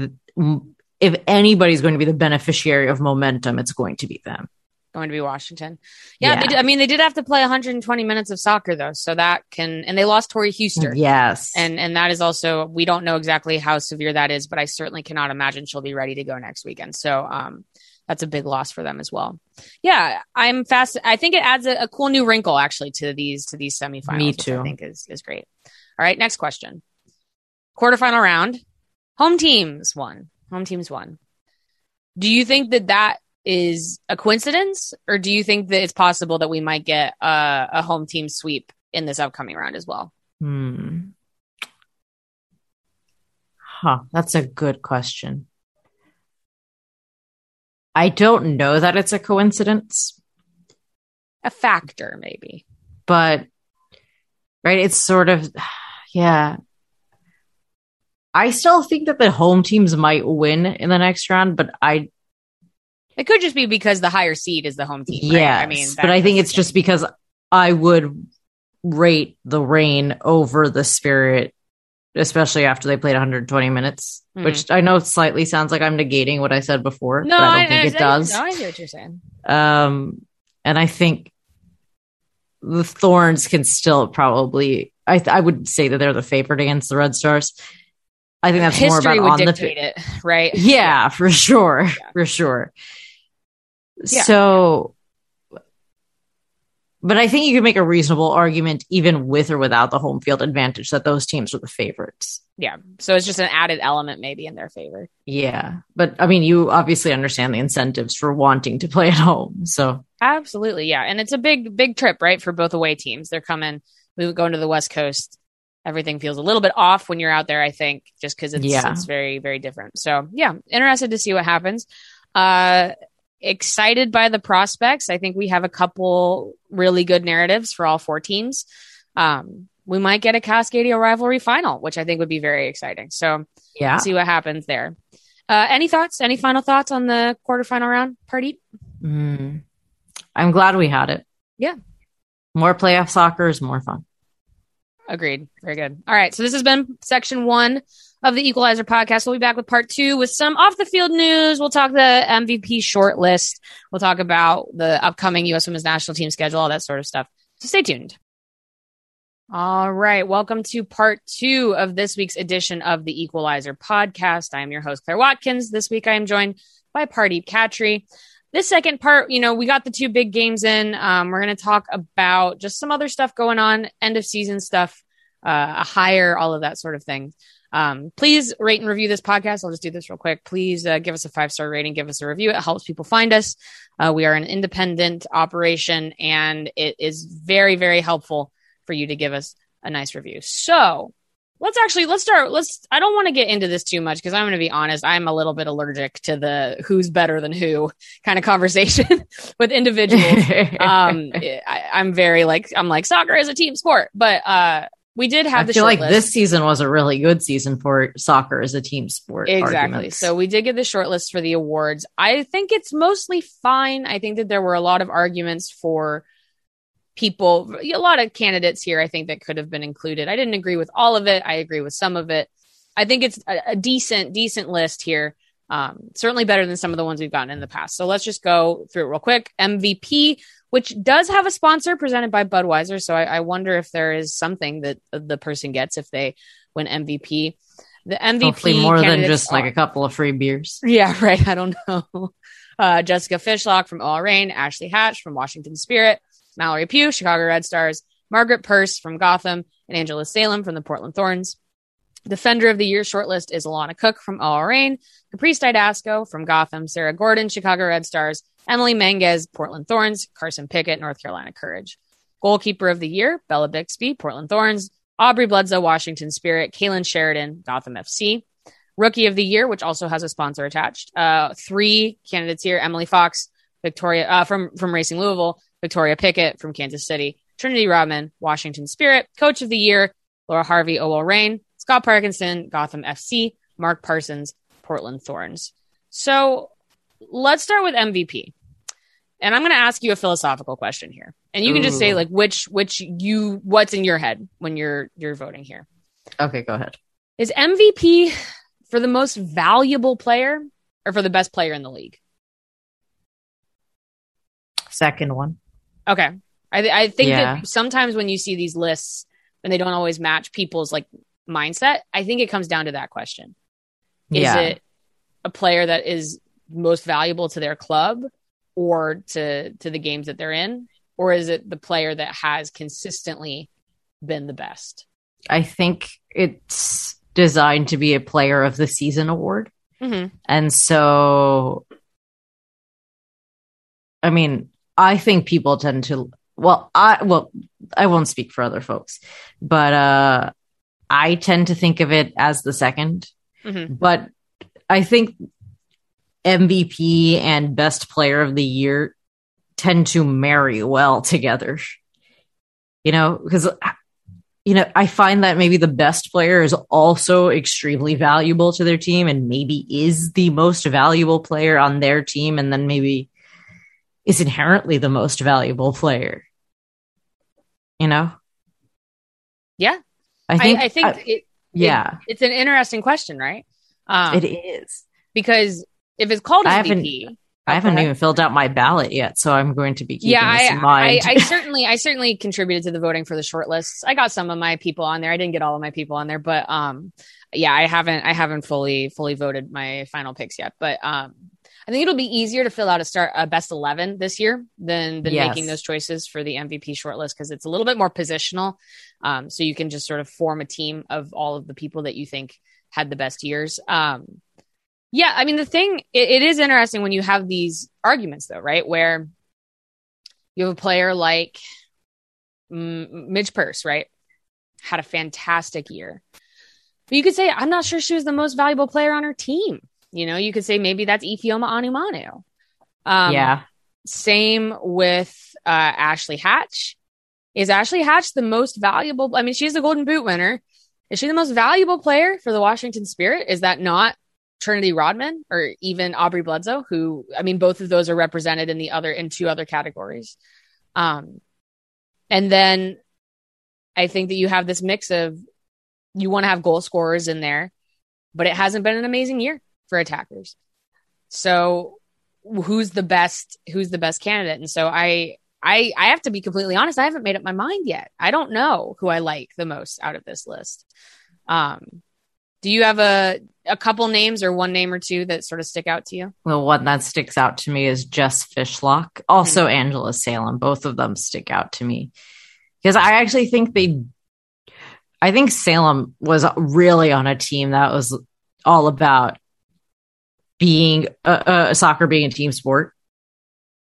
if anybody's going to be the beneficiary of momentum, it's going to be them. Going to be Washington. Yeah, Yeah. They did, I mean, they did have to play 120 minutes of soccer though, so that can, and they lost Tori Huster. Yes. And and that is also we don't know exactly how severe that is, but I certainly cannot imagine she'll be ready to go next weekend. So um that's a big loss for them as well. Yeah, I'm fast. I think it adds a, a cool new wrinkle actually to these to these semifinals. Me which I think is is great. All right, next question. Quarterfinal round. Home teams won. Home teams won. Do you think that that is a coincidence, or do you think that it's possible that we might get a, a home team sweep in this upcoming round as well? Hmm. Huh. That's a good question. I don't know that it's a coincidence, A factor, maybe. but right, it's sort of, yeah. I still think that the home teams might win in the next round, but I It could just be because the higher seed is the home team. Right? yes, I mean, but I think it's just because I would rate the Reign over the spirit, especially after they played 120 minutes, Mhm. which I know slightly sounds like I'm negating what I said before, no. but I don't think it I, does. No, I see what you're saying. Um, and I think the Thorns can still probably. I I would say that they're the favorite against the Red Stars. I think that's more History about would on the dictate it, right? yeah, for sure, for sure. Yeah. So, but I think you could make a reasonable argument, even with or without the home field advantage, that those teams are the favorites. Yeah. So it's just an added element, maybe in their favor. Yeah, but I mean, you obviously understand the incentives for wanting to play at home. So, Absolutely, yeah. And it's a big, big trip, right, for both away teams. They're coming. We would go into the West Coast. Everything feels a little bit off when you're out there. I think just because it's Yeah. it's very, very different. So yeah, interested to see what happens. Uh, excited by the prospects. I think we have a couple really good narratives for all four teams. Um, we might get a Cascadia rivalry final, which I think would be very exciting. So yeah. see what happens there. Uh, any thoughts? Any final thoughts on the quarterfinal round party? Mm. I'm glad we had it. Yeah. More playoff soccer is more fun. Agreed. Very good. All right. So this has been section one of the Equalizer podcast. We'll be back with part two with some off the field news. We'll talk the MVP short list. We'll talk about the upcoming U.S. Women's National Team schedule, all that sort of stuff. So stay tuned. All right. Welcome to part two of this week's edition of the Equalizer podcast. I am your host, Claire Watkins. This week I am joined by Pardeep Cattry. This second part, you know, we got the two big games in. Um, we're going to talk about just some other stuff going on, end of season stuff, uh, a hire, all of that sort of thing. Um, please rate and review this podcast. I'll just do this real quick. Please uh, give us a five star rating, give us a review. It helps people find us. Uh, we are an independent operation, and it is very, very helpful for you to give us a nice review. So let's actually let's start. Let's. I don't want to get into this too much because I'm going to be honest. I'm a little bit allergic to the who's better than who kind of conversation with individuals um I, i'm very like i'm like soccer is a team sport but uh we did have the shortlist. I the feel like list. this season was a really good season for soccer as a team sport. exactly arguments. so we did get the short list for the awards i think it's mostly fine i think that there were a lot of arguments for people a lot of candidates here i think that could have been included. I didn't agree with all of it. I agree with some of it. I think it's a, a decent decent list here. Um, certainly better than some of the ones we've gotten in the past. So let's just go through it real quick. Mvp which does have a sponsor presented by budweiser. So i, I wonder if there is something that the person gets if they win mvp the mvp hopefully more than just like a couple of free beers. yeah, right. I don't know. Uh, Jessica Fishlock from OL Reign, Ashley Hatch from Washington Spirit, Mallory Pugh, Chicago Red Stars, Margaret Purce from Gotham, and Angela Salem from the Portland Thorns. Defender of the Year shortlist is Alana Cook from OL Reign, Caprice Dydasco from Gotham, Sarah Gordon, Chicago Red Stars, Emily Menges, Portland Thorns, Carson Pickett, North Carolina Courage. Goalkeeper of the Year, Bella Bixby, Portland Thorns, Aubrey Bledsoe, Washington Spirit, Kailen Sheridan, Gotham FC. Rookie of the Year, which also has a sponsor attached. Uh, three candidates here: Emily Fox, Victoria uh, from from Racing Louisville, Victoria Pickett from Kansas City, Trinity Rodman, Washington Spirit. Coach of the Year: Laura Harvey, OL Reign, Scott Parkinson, Gotham FC, Mark Parsons, Portland Thorns. So let's start with MVP. And I'm going to ask you a philosophical question here. And you can just say like which which you what's in your head when you're you're voting here. Okay, go ahead. Is MVP for the most valuable player or for the best player in the league? Second one. Okay. I, th- I think Yeah. that sometimes when you see these lists and they don't always match people's like mindset, I think it comes down to that question. Is yeah. it a player that is most valuable to their club or to to the games that they're in? Or is it the player that has consistently been the best? I think it's designed to be a player of the season award. Mm-hmm. And so, I mean, I think people tend to, well, I, well, I won't speak for other folks, but, uh, I tend to think of it as the second, Mhm. but I think MVP and best player of the year tend to marry well together. You know, because you know, I find that maybe the best player is also extremely valuable to their team and maybe is the most valuable player on their team and then maybe is inherently the most valuable player. You know? Yeah. I think, I, I think uh, it, yeah, it's an interesting question, right? Um, it is. because if it's called I haven't- MVP, I haven't even filled out my ballot yet, so I'm going to be keeping yeah, this I, in mind. I, I certainly, I certainly contributed to the voting for the short lists. I got some of my people on there. I didn't get all of my people on there, but um, yeah, I haven't, I haven't fully, fully voted my final picks yet. But um, I think it'll be easier to fill out a start a best eleven this year than than Yes. making those choices for the MVP shortlist because it's a little bit more positional. Um, so you can just sort of form a team of all of the people that you think had the best years. Um, yeah, I mean the thing it, it is interesting when you have these arguments though, right? Where you have a player like mm, Midge Purce, right? Had a fantastic year. But you could say, I'm not sure she was the most valuable player on her team. You know, you could say maybe that's Ifeoma Onumonu. Um, yeah. Same with uh, Ashley Hatch. Is Ashley Hatch the most valuable? I mean, she's the Golden Boot winner. Is she the most valuable player for the Washington Spirit? Is that not Trinity Rodman or even Aubrey Bledsoe? Who, I mean, both of those are represented in the other in two other categories. Um, and then I think that you have this mix of you want to have goal scorers in there, but it hasn't been an amazing year for attackers. So who's the best who's the best candidate? And so I I I have to be completely honest, I haven't made up my mind yet. I don't know who I like the most out of this list. Um do you have a a couple names or one name or two that sort of stick out to you? Well, one that sticks out to me is Jess Fishlock. Also, Angela Salem. Both of them stick out to me because I actually think they. I think Salem was really on a team that was all about being uh, uh, soccer being a team sport.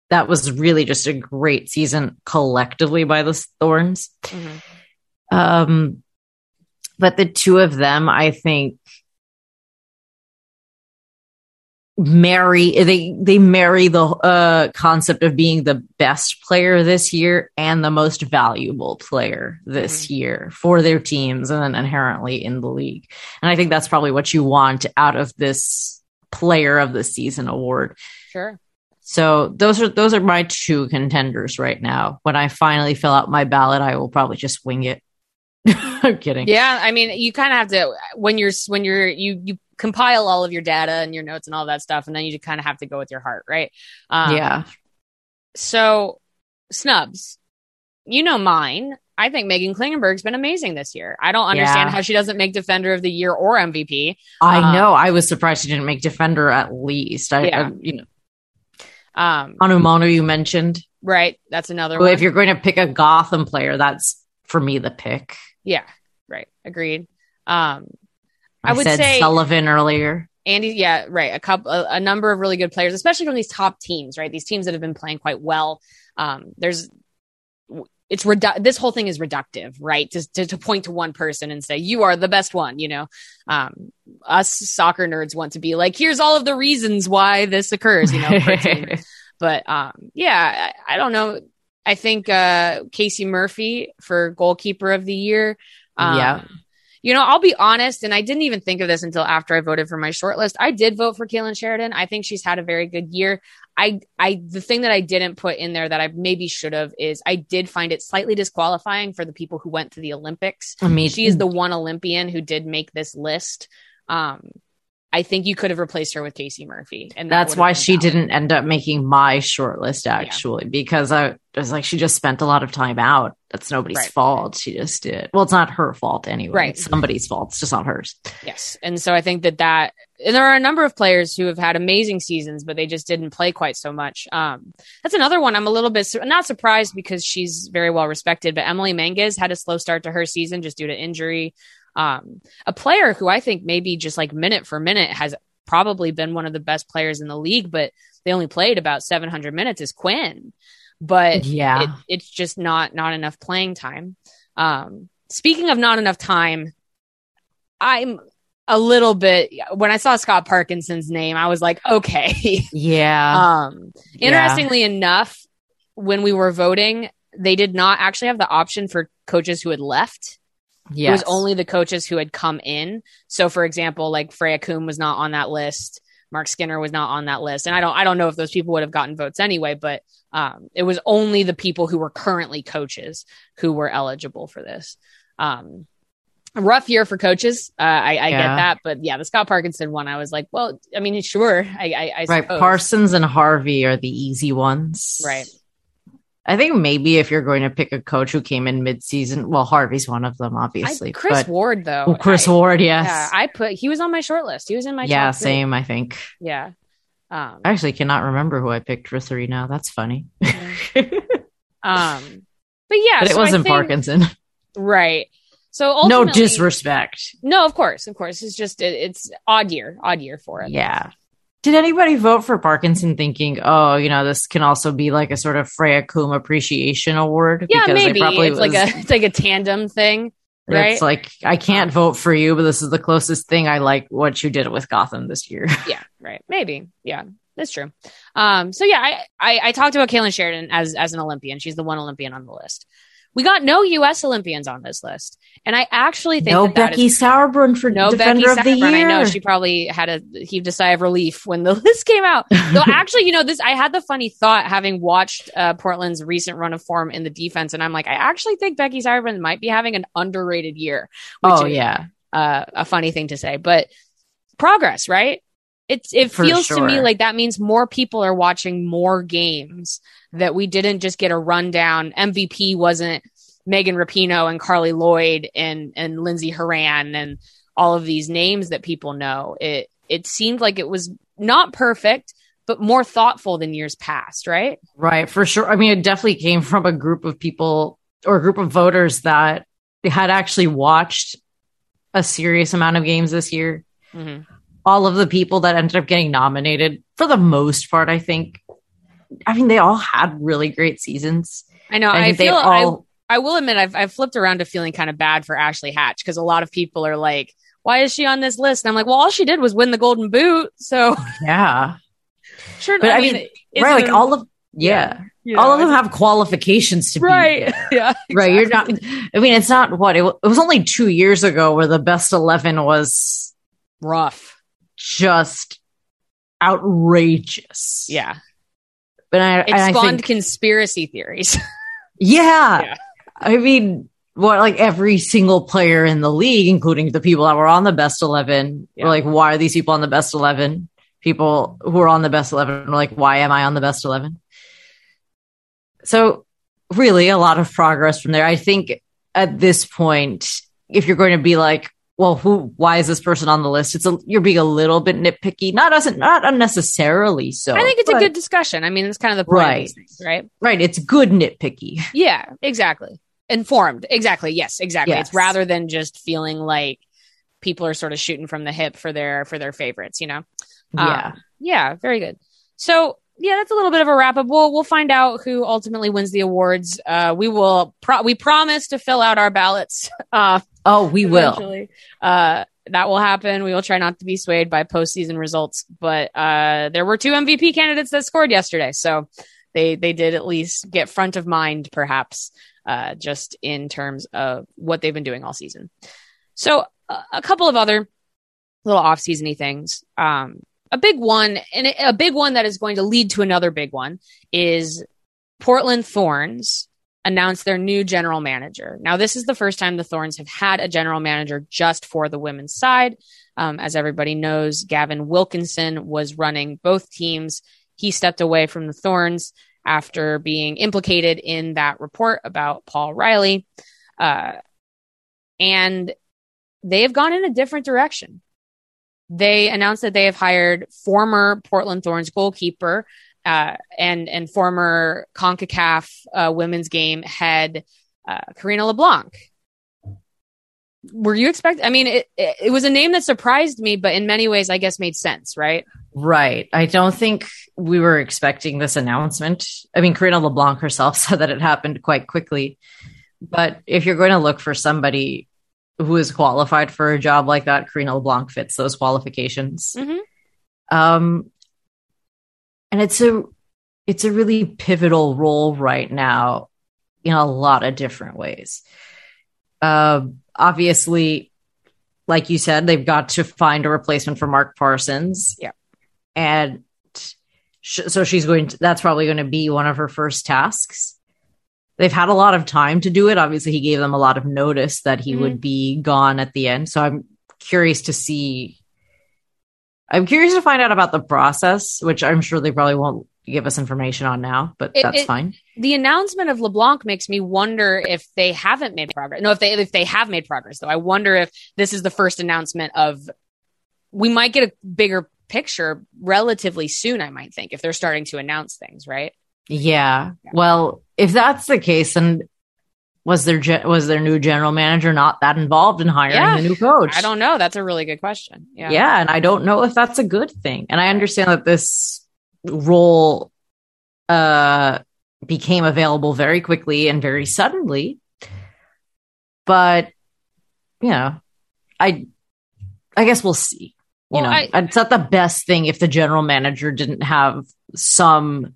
That was really just a great season collectively by the Thorns. Um, but the two of them, I think, marry they they marry the uh concept of being the best player this year and the most valuable player this year for their teams and then inherently in the league. And I think that's probably what you want out of this player of the season award. Sure. So those are those are my two contenders right now. When I finally fill out my ballot, I will probably just wing it. I'm kidding. Yeah, I mean, you kind of have to when you're when you're you you compile all of your data and your notes and all that stuff, and then you kind of have to go with your heart, right? Um, yeah. So snubs, you know mine. I think Meghan Klingenberg's been amazing this year. I don't understand Yeah. how she doesn't make Defender of the Year or MVP. I Um, know. I was surprised she didn't make defender at least. I, Yeah. I you know, Um, Onumonu you mentioned. right, that's another Well, one. if you're going to pick a Gotham player, that's for me the pick. Yeah, right. Agreed. Um, I, would said say Sullivan earlier. Andi, yeah, right. A couple, a, a, number of really good players, especially from these top teams, right? These teams that have been playing quite well. Um, there's, it's redu- this whole thing is reductive, right? To, to, to point to one person and say you are the best one. You know, um, us soccer nerds want to be like, here's all of the reasons why this occurs. You know, but um, yeah, I, I, don't know. I think uh, Casey Murphy for goalkeeper of the year. Um, yeah you know, I'll be honest, and I didn't even think of this until after I voted for my shortlist. I did vote for Kailen Sheridan. I think she's had a very good year. I, I, the thing that I didn't put in there that I maybe should have is I did find it slightly disqualifying for the people who went to the Olympics. Mean, she is the one Olympian who did make this list. Um, I think you could have replaced her with Casey Murphy. And that that's why she didn't end up making my short list actually, yeah. because I was like, she just spent a lot of time out. That's nobody's right. fault. She just did. Well, it's not her fault anyway. Right. It's somebody's fault. It's just not hers. Yes. And so I think that that, and there are a number of players who have had amazing seasons, but they just didn't play quite so much. Um, that's another one I'm a little bit not surprised because she's very well respected, but Emily Menges had a slow start to her season just due to injury. Um, a player who I think maybe just like minute for minute has probably been one of the best players in the league, but they only played about 700 minutes is Quinn. But yeah, it, it's just not not enough playing time. Um, speaking of not enough time, I'm a little bit when I saw Scott Parkinson's name, I was like, okay, yeah. um, interestingly yeah. enough, when we were voting, they did not actually have the option for coaches who had left. Yes. It was only the coaches who had come in. So, for example, like Freya Coombe was not on that list. Marc Skinner was not on that list, and I don't I don't know if those people would have gotten votes anyway. But um, it was only the people who were currently coaches who were eligible for this. Um, a rough year for coaches. Uh, I, I yeah. get that, but yeah, the Scott Parkinson one, I was like, well, I mean, sure, I, I, I right. Suppose. Parsons and Harvey are the easy ones, right? I think maybe if you're going to pick a coach who came in mid-season, well, Harvey's one of them, obviously. I, Chris but, Ward, though. Oh, Chris I, Ward, yes. Yeah, I put he was on my short list. He was in my yeah, same. I think. Yeah. Um, I actually cannot remember who I picked for three now. That's funny. um, but yeah, but it so wasn't think, Parkinson, right? So no disrespect. No, of course, of course. It's just it, it's odd year, odd year for it. Yeah. Did anybody vote for Parkinson thinking, oh, you know, this can also be like a sort of Freya Coombe appreciation award? Yeah, because maybe it's was, like a it's like a tandem thing. Right? It's like I can't vote for you, but this is the closest thing I like what you did with Gotham this year. yeah, right. Maybe. Yeah, that's true. Um, so yeah, I, I, I talked about Kailen Sheridan as as an Olympian. She's the one Olympian on the list. We got no U.S. Olympians on this list, and I actually think no that Becky is, Sauerbrunn for no defender Becky of the year. I know she probably had a heaved a sigh of relief when the list came out. Though actually, you know, this I had the funny thought having watched uh, Portland's recent run of form in the defense, and I'm like, I actually think Becky Sauerbrunn might be having an underrated year. oh is, yeah, uh, a funny thing to say, but progress, right? It's it For feels sure. to me like that means more people are watching more games that we didn't just get a rundown. MVP wasn't Megan Rapinoe and Carly Lloyd and and Lindsey Horan and all of these names that people know. It it seemed like it was not perfect, but more thoughtful than years past, right? Right, for sure. I mean, it definitely came from a group of people or a group of voters that had actually watched a serious amount of games this year. Mm-hmm. All of the people that ended up getting nominated, for the most part, I think, I mean, they all had really great seasons. I know. I, I feel all, I, I will admit I've, I've flipped around to feeling kind of bad for Ashley Hatch because a lot of people are like, why is she on this list? And I'm like, well, all she did was win the golden boot. So yeah, sure. But I, I mean, mean right. Like all of, yeah. yeah. All of them have qualifications to right. be Yeah. Exactly. Right. You're not, I mean, it's not what it, it was only two years ago where the best 11 was rough, just outrageous. Yeah. But I, it spawned I think, conspiracy theories. yeah. yeah. I mean, what like every single player in the league, including the people that were on the best 11, yeah. were like, why are these people on the best 11? People who are on the best 11 were like, why am I on the best 11? So, really, a lot of progress from there. I think at this point, if you're going to be like, well, who? Why is this person on the list? It's a you're being a little bit nitpicky, not doesn't not unnecessarily so. I think it's but, a good discussion. I mean, it's kind of the point right, things, right? Right. It's good nitpicky. Yeah, exactly. Informed, exactly. Yes, exactly. Yes. It's rather than just feeling like people are sort of shooting from the hip for their for their favorites, you know. Yeah. Um, yeah, very good. So yeah, that's a little bit of a wrap up. We'll we'll find out who ultimately wins the awards. Uh, we will pro- we promise to fill out our ballots. Uh, oh, we will. Uh, that will happen. We will try not to be swayed by postseason results, but uh, there were two MVP candidates that scored yesterday, so they they did at least get front of mind, perhaps, uh, just in terms of what they've been doing all season. So a couple of other little off seasony things. Um, a big one, and a big one that is going to lead to another big one, is Portland Thorns announced their new general manager. Now, this is the first time the Thorns have had a general manager just for the women's side. Um, as everybody knows, Gavin Wilkinson was running both teams. He stepped away from the Thorns after being implicated in that report about Paul Riley. Uh, and they have gone in a different direction. They announced that they have hired former Portland Thorns goalkeeper uh, and and former Concacaf uh, women's game head uh, Karina LeBlanc. Were you expect? I mean, it, it it was a name that surprised me, but in many ways, I guess made sense, right? Right. I don't think we were expecting this announcement. I mean, Karina LeBlanc herself said that it happened quite quickly. But if you're going to look for somebody who is qualified for a job like that, Karina LeBlanc fits those qualifications. Mm-hmm. Um, and it's a it's a really pivotal role right now in a lot of different ways. Uh, obviously, like you said, they've got to find a replacement for Mark Parsons. Yeah, and sh- so she's going to. That's probably going to be one of her first tasks. They've had a lot of time to do it. Obviously, he gave them a lot of notice that he Mhm. would be gone at the end. So I'm curious to see I'm curious to find out about the process, which I'm sure they probably won't give us information on now, but It- that's it- fine. the announcement of LeBlanc makes me wonder if they haven't made progress. No, if they if they have made progress, though. I wonder if this is the first announcement of. We might get a bigger picture relatively soon. I might think if they're starting to announce things, right? Yeah. Well, if that's the case, then was their ge- was their new general manager not that involved in hiring Yeah. the new coach? I don't know. That's a really good question. Yeah. Yeah. and I don't know if that's a good thing. And I understand that this role uh became available very quickly and very suddenly. But you know, I I guess we'll see. You Well, know, I- it's not the best thing if the general manager didn't have some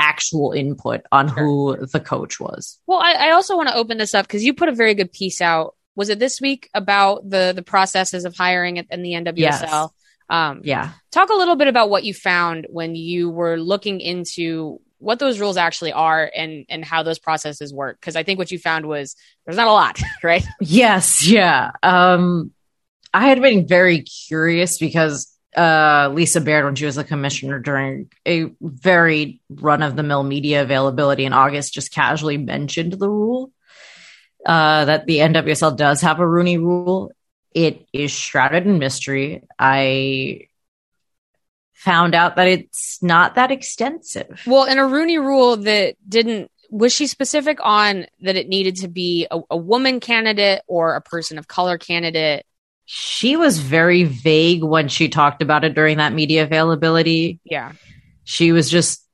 actual input on Sure. who the coach was. Well, I, I also want to open this up because you put a very good piece out. Was it this week about the the processes of hiring at, in the NWSL? Yes. Um, Yeah. talk a little bit about what you found when you were looking into what those rules actually are and and how those processes work because i think what you found was there's not a lot right Yes, yeah. Um I had been very curious because uh Lisa Baird when she was a commissioner during a very run of the mill media availability in August just casually mentioned the rule uh that the NWSL does have a Rooney rule. It is shrouded in mystery. I found out that it's not that extensive. well in a rooney rule that didn't was she specific on that it needed to be a, a woman candidate or a person of color candidate She was very vague when she talked about it during that media availability. yeah. She was just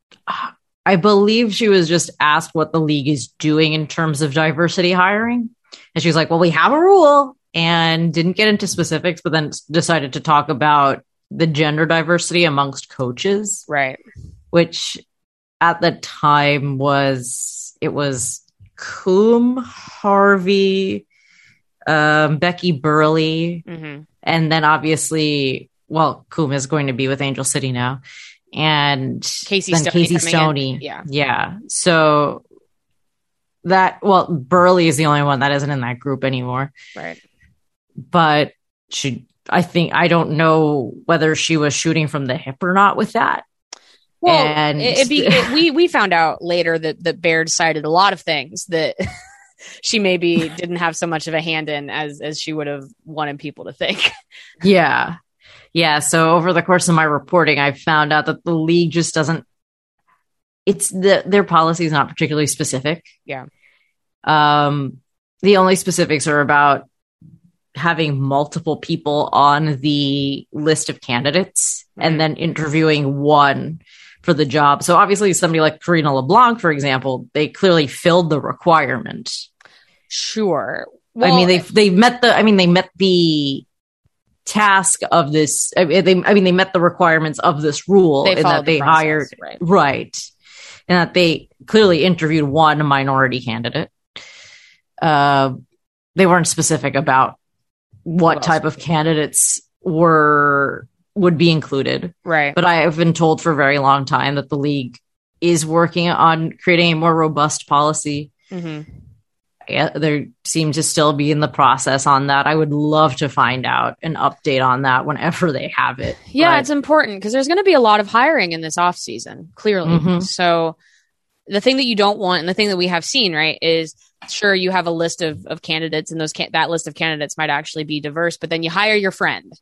i believe she was just asked what the league is doing in terms of diversity hiring. And she was like well we have a rule and didn't get into specifics but then decided to talk about the gender diversity amongst coaches. Right. Which at the time was it was Coombe, Harvey, um, Becky Burleigh, hmm and then obviously, well, Coombe is going to be with Angel City now, and Casey then Stoney Casey in. Stoney, Yeah. yeah. So that well, Burley is the only one that isn't in that group anymore, right but she. I think I don't know whether she was shooting from the hip or not with that. Well, And- it, it be, it, we we found out later that that Baird cited a lot of things that she maybe didn't have so much of a hand in as as she would have wanted people to think. Yeah. Yeah. So over the course of my reporting, I found out that the league just doesn't it's the their policy is not particularly specific. Yeah. Um the only specifics are about having multiple people on the list of candidates and then interviewing one for the job. So obviously somebody like Karina LeBlanc, for example, they clearly filled the requirement. Sure. I mean, they Well, they met the. I mean, they met the task of this. I mean, they. I mean, they met the requirements of this rule in that the they process, hired right. right, and that they clearly interviewed one minority candidate. Uh, they weren't specific about what Who type of candidates were would be included, Right. but I have been told for a very long time that the league is working on creating a more robust policy hmm yeah, they seem to still be in the process on that. I would love to find out an update on that whenever they have it. Yeah, But- it's important because there's going to be a lot of hiring in this off season, clearly. Mhm. So the thing that you don't want and the thing that we have seen, right, is sure you have a list of, of candidates and those can- that list of candidates might actually be diverse, but then you hire your friend.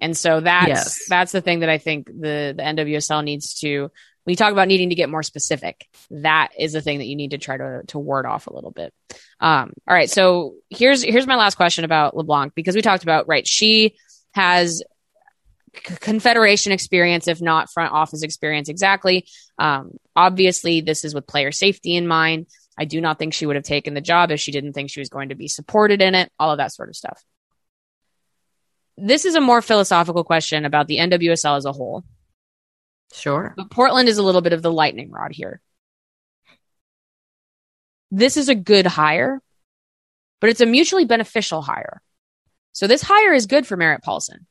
And so that's Yes. that's the thing that I think the the NWSL needs to when you talk about needing to get more specific, that is the thing that you need to try to to ward off a little bit. Um, all right, so here's here's my last question about LeBlanc because we talked about right, she has confederation experience, if not front office experience, exactly. Um, obviously, this is with player safety in mind. I do not think she would have taken the job if she didn't think she was going to be supported in it, all of that sort of stuff. This is a more philosophical question about the NWSL as a whole, Sure. but Portland is a little bit of the lightning rod here. This is a good hire, but it's a mutually beneficial hire. So this hire is good for Merritt Paulson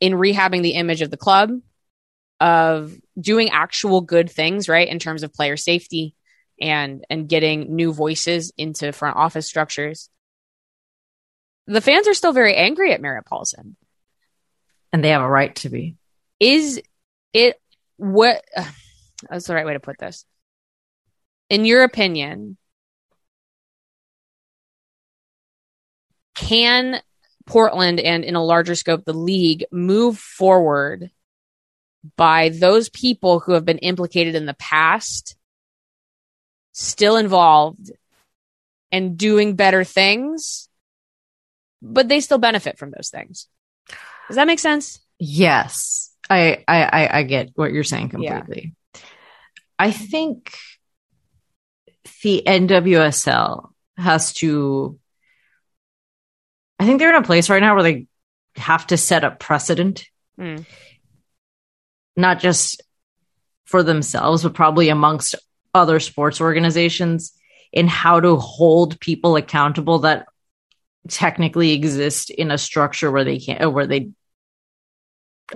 in rehabbing the image of the club, of doing actual good things, right, in terms of player safety and and getting new voices into front office structures. The fans are still very angry at Merritt Paulson. And they have a right to be. Is it what that's the right way to put this? In your opinion, can Portland and in a larger scope the league move forward by those people who have been implicated in the past still involved and doing better things but they still benefit from those things does that make sense Yes. I I I, I get what you're saying Yeah. completely. I think the NWSL has to I think they're in a place right now where they have to set a precedent Mm. not just for themselves, but probably amongst other sports organizations in how to hold people accountable that technically exist in a structure where they can't, where they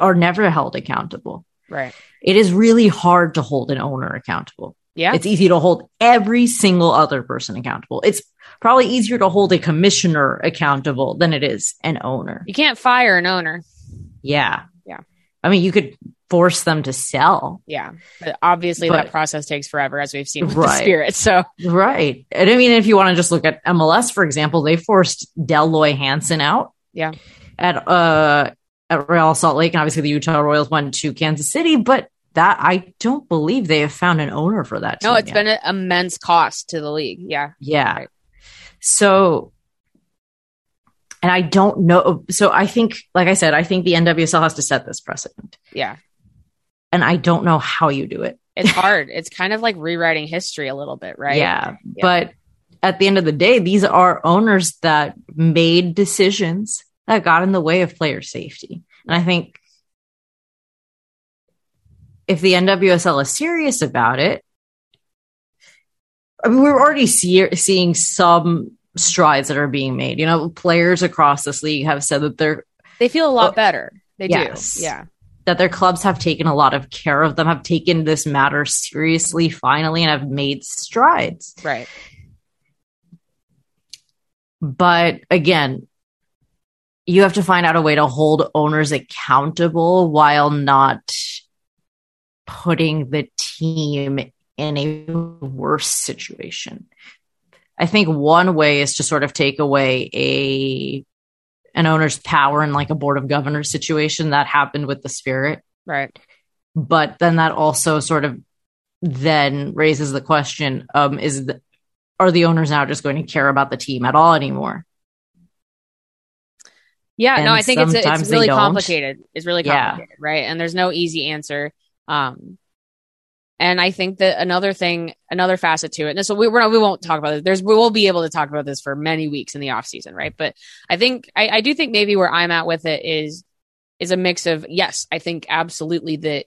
are never held accountable. right It is really hard to hold an owner accountable. yeah It's easy to hold every single other person accountable. It's probably easier to hold a commissioner accountable than it is an owner. you can't fire an owner Yeah. Yeah. I mean, you could force them to sell. Yeah. But obviously But- that process takes forever as we've seen with the Right. spirit. So Right. And I mean, if you want to just look at MLS, for example, they forced Dell Loy Hansen out. Yeah. At uh at Real Salt Lake, and obviously the Utah Royals went to Kansas City, but that I don't believe they have found an owner for that. no, it's yet. been an immense cost to the league. Yeah. Yeah. Right. So, and I don't know. So I think, like I said, I think the NWSL has to set this precedent, Yeah. and I don't know how you do it. It's hard. it's kind of like rewriting history a little bit, right? Yeah. Yeah. But at the end of the day, these are owners that made decisions that got in the way of player safety. And I think if the NWSL is serious about it, I mean, we're already see- seeing some strides that are being made. You know, players across this league have said that they're They feel a lot Oh, better. They yes. do. Yeah. that their clubs have taken a lot of care of them, have taken this matter seriously finally, and have made strides. Right. But again, you have to find out a way to hold owners accountable while not putting the team in a worse situation. I think one way is to sort of take away a an owner's power in like a board of governors situation that happened with the spirit Right. but then that also sort of then raises the question um is the, are the owners now just going to care about the team at all anymore Yeah, no, I think it's it's really complicated. It's really Yeah. complicated, right? And there's no easy answer. Um, and I think that another thing, another facet to it, and so we we're not, we won't talk about it. There's we will be able to talk about this for many weeks in the off season, right? But I think I, I do think maybe where I'm at with it is is a mix of yes, I think absolutely that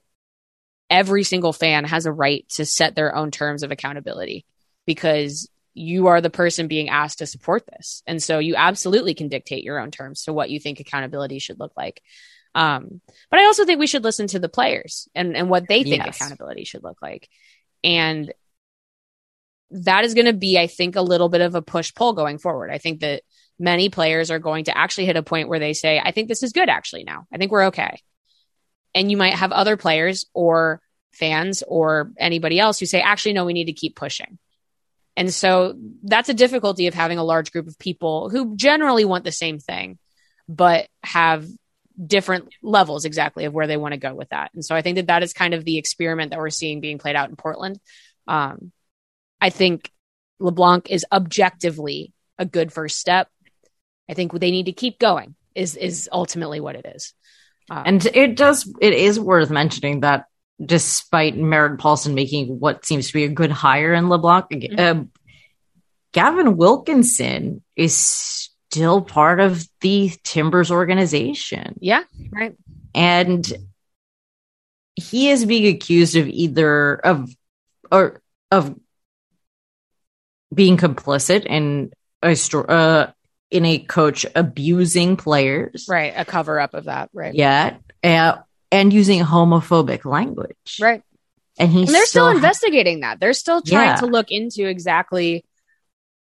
every single fan has a right to set their own terms of accountability because you are the person being asked to support this. And so you absolutely can dictate your own terms to what you think accountability should look like. Um, but I also think we should listen to the players and, and what they think Yes. accountability should look like. And that is going to be, I think, a little bit of a push pull going forward. I think that many players are going to actually hit a point where they say, I think this is good actually now. I think we're okay. And you might have other players or fans or anybody else who say, actually, no, we need to keep pushing. And so that's a difficulty of having a large group of people who generally want the same thing, but have different levels exactly of where they want to go with that. And so I think that that is kind of the experiment that we're seeing being played out in Portland. Um, I think LeBlanc is objectively a good first step. I think they need to keep going is is ultimately what it is. Um, And it does, it is worth mentioning that despite Merritt Paulson making what seems to be a good hire in LeBlanc, Mm-hmm. uh, Gavin Wilkinson is still part of the Timbers organization. yeah, right. And he is being accused of either of or of being complicit in a sto- uh, in a coach abusing players. Right. A cover up of that. Right. Yeah. Uh, and using homophobic language. Right. And he's and they're still, still investigating that. They're still trying Yeah. to look into exactly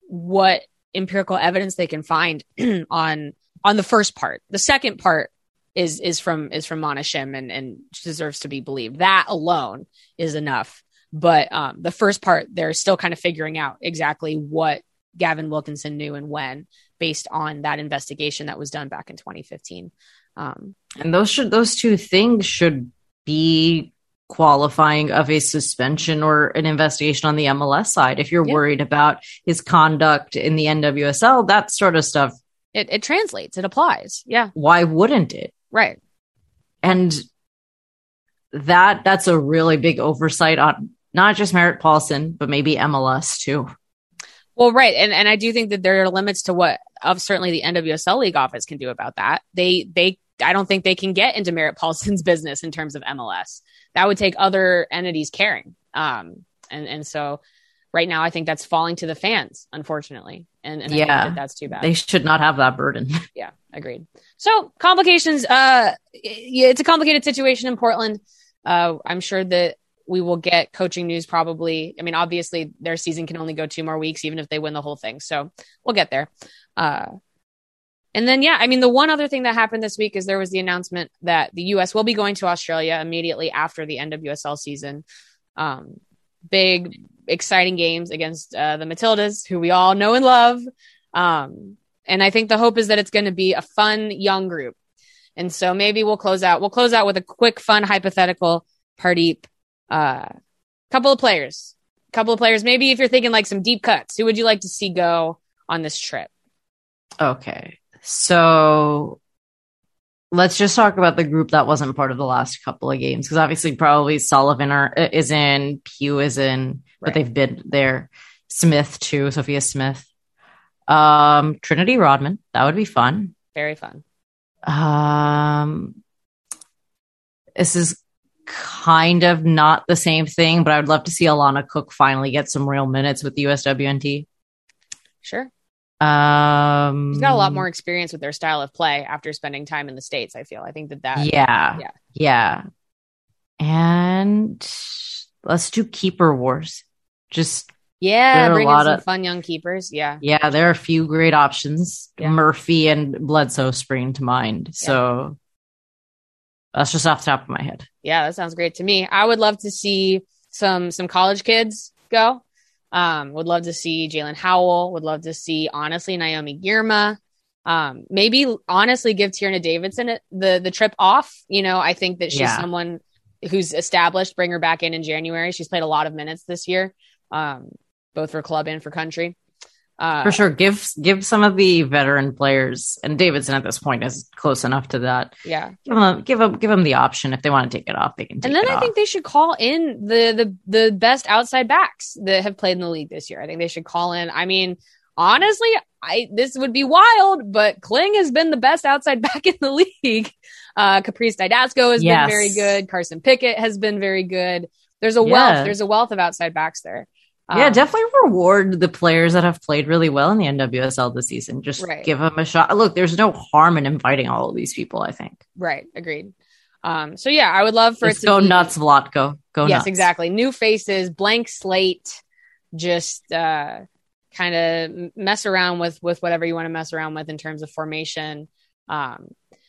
what empirical evidence they can find on on the first part. The second part is is from is from Mana Shim and and deserves to be believed. That alone is enough. But um, the first part, they're still kind of figuring out exactly what Gavin Wilkinson knew and when, based on that investigation that was done back in 2015. Um, and those should those two things should be qualifying of a suspension or an investigation on the MLS side. If you're Yeah. worried about his conduct in the NWSL, that sort of stuff, it, it translates, it applies. Yeah, why wouldn't it? right. And that that's a really big oversight on not just Merritt Paulson, but maybe MLS too. Well, right, and and I do think that there are limits to what of certainly the NWSL league office can do about that. They they I don't think they can get into Merritt Paulson's business in terms of MLS. That would take other entities caring. Um, and and so right now I think that's falling to the fans, unfortunately. And, and I think Yeah. that that's too bad. They should not have that burden. yeah, agreed. So complications. Uh, it's a complicated situation in Portland. Uh, I'm sure that we will get coaching news probably. I mean, obviously their season can only go two more weeks, even if they win the whole thing. So we'll get there. Uh, and then, yeah, I mean, the one other thing that happened this week is there was the announcement that the U.S. will be going to Australia immediately after the NWSL season. Um, big, exciting games against uh, the Matildas, who we all know and love. Um, and I think the hope is that it's going to be a fun young group. And so maybe we'll close out. We'll close out with a quick, fun hypothetical party. Uh, couple of players, couple of players. Maybe if you're thinking like some deep cuts, who would you like to see go on this trip? Okay. So let's just talk about the group that wasn't part of the last couple of games because obviously probably Sullivan are, is in, Pugh is in, but they've been there. Smith too, Sophia Smith. Um, Trinity Rodman, that would be fun. Very fun. Um, this is kind of not the same thing, but I would love to see Alana Cook finally get some real minutes with the USWNT. Sure. Um, He's got a lot more experience with their style of play after spending time in the States. I feel. I think that that. Yeah. Yeah. Yeah. And let's do keeper wars. Just Yeah. There are a Bring in lot some of- fun young keepers. Yeah. yeah, there are a few great options. Yeah. Murphy and Bledsoe spring to mind. So that's just off the top of my head. Yeah, that sounds great to me. I would love to see some some college kids go. Um, would love to see Jaelin Howell. Would love to see honestly Naomi Girma. Um, maybe honestly give Tierna Davidson the the trip off. You know, I think that she's Yeah. someone who's established. Bring her back in in January. She's played a lot of minutes this year, um, both for club and for country. Uh, For sure, give give some of the veteran players, and Davidson at this point is close enough to that. Yeah. Give them give them give them the option if they want to take it off, they can. Take And then I off. think they should call in the the the best outside backs that have played in the league this year. I think they should call in. I mean, honestly, I this would be wild, but Kling has been the best outside back in the league. Uh Caprice Dydasco has Yes. been very good. Carson Pickett has been very good. There's a Yeah. wealth. There's a wealth of outside backs there. Yeah, Um, definitely reward the players that have played really well in the NWSL this season. Just Right. give them a shot. Look, there's no harm in inviting all of these people. I think. Right. Agreed. Um, so yeah, I would love for Just it to go be- nuts, Vlatko. Go yes, nuts. exactly. New faces, blank slate, just uh, kind of mess around with with whatever you want to mess around with in terms of formation. Um,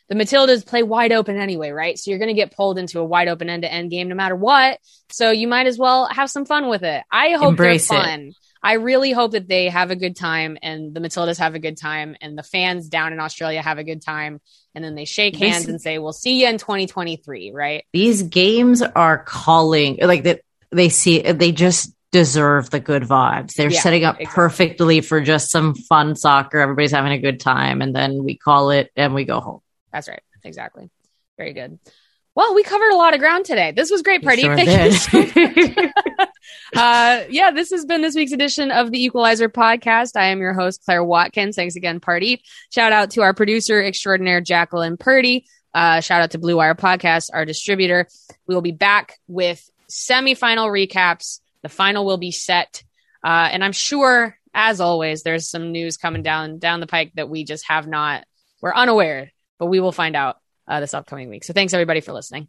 the Matildas play wide open anyway, right? So you're going to get pulled into a wide open end to end game no matter what. So you might as well have some fun with it. I hope Embrace they're it. fun. I really hope that they have a good time and the Matildas have a good time and the fans down in Australia have a good time. And then they shake hands see- and say, we'll see you in 2023, right? These games are calling like that. They see they just deserve the good vibes. They're Yeah, setting up exactly. perfectly for just some fun soccer. Everybody's having a good time, and then we call it and we go home. That's right. Exactly. Very good. Well, we covered a lot of ground today. This was great, Pardeep. sure Thank you did. so uh, yeah, this has been this week's edition of the Equalizer podcast. I am your host, Claire Watkins. Thanks again, Pardeep. Shout out to our producer extraordinaire, Jacqueline Purdy. Uh, shout out to Blue Wire Podcast, our distributor. We will be back with semifinal recaps. The final will be set. Uh, and I'm sure, as always, there's some news coming down down the pike that we just have not, we're unaware, but we will find out uh, this upcoming week. So thanks everybody for listening.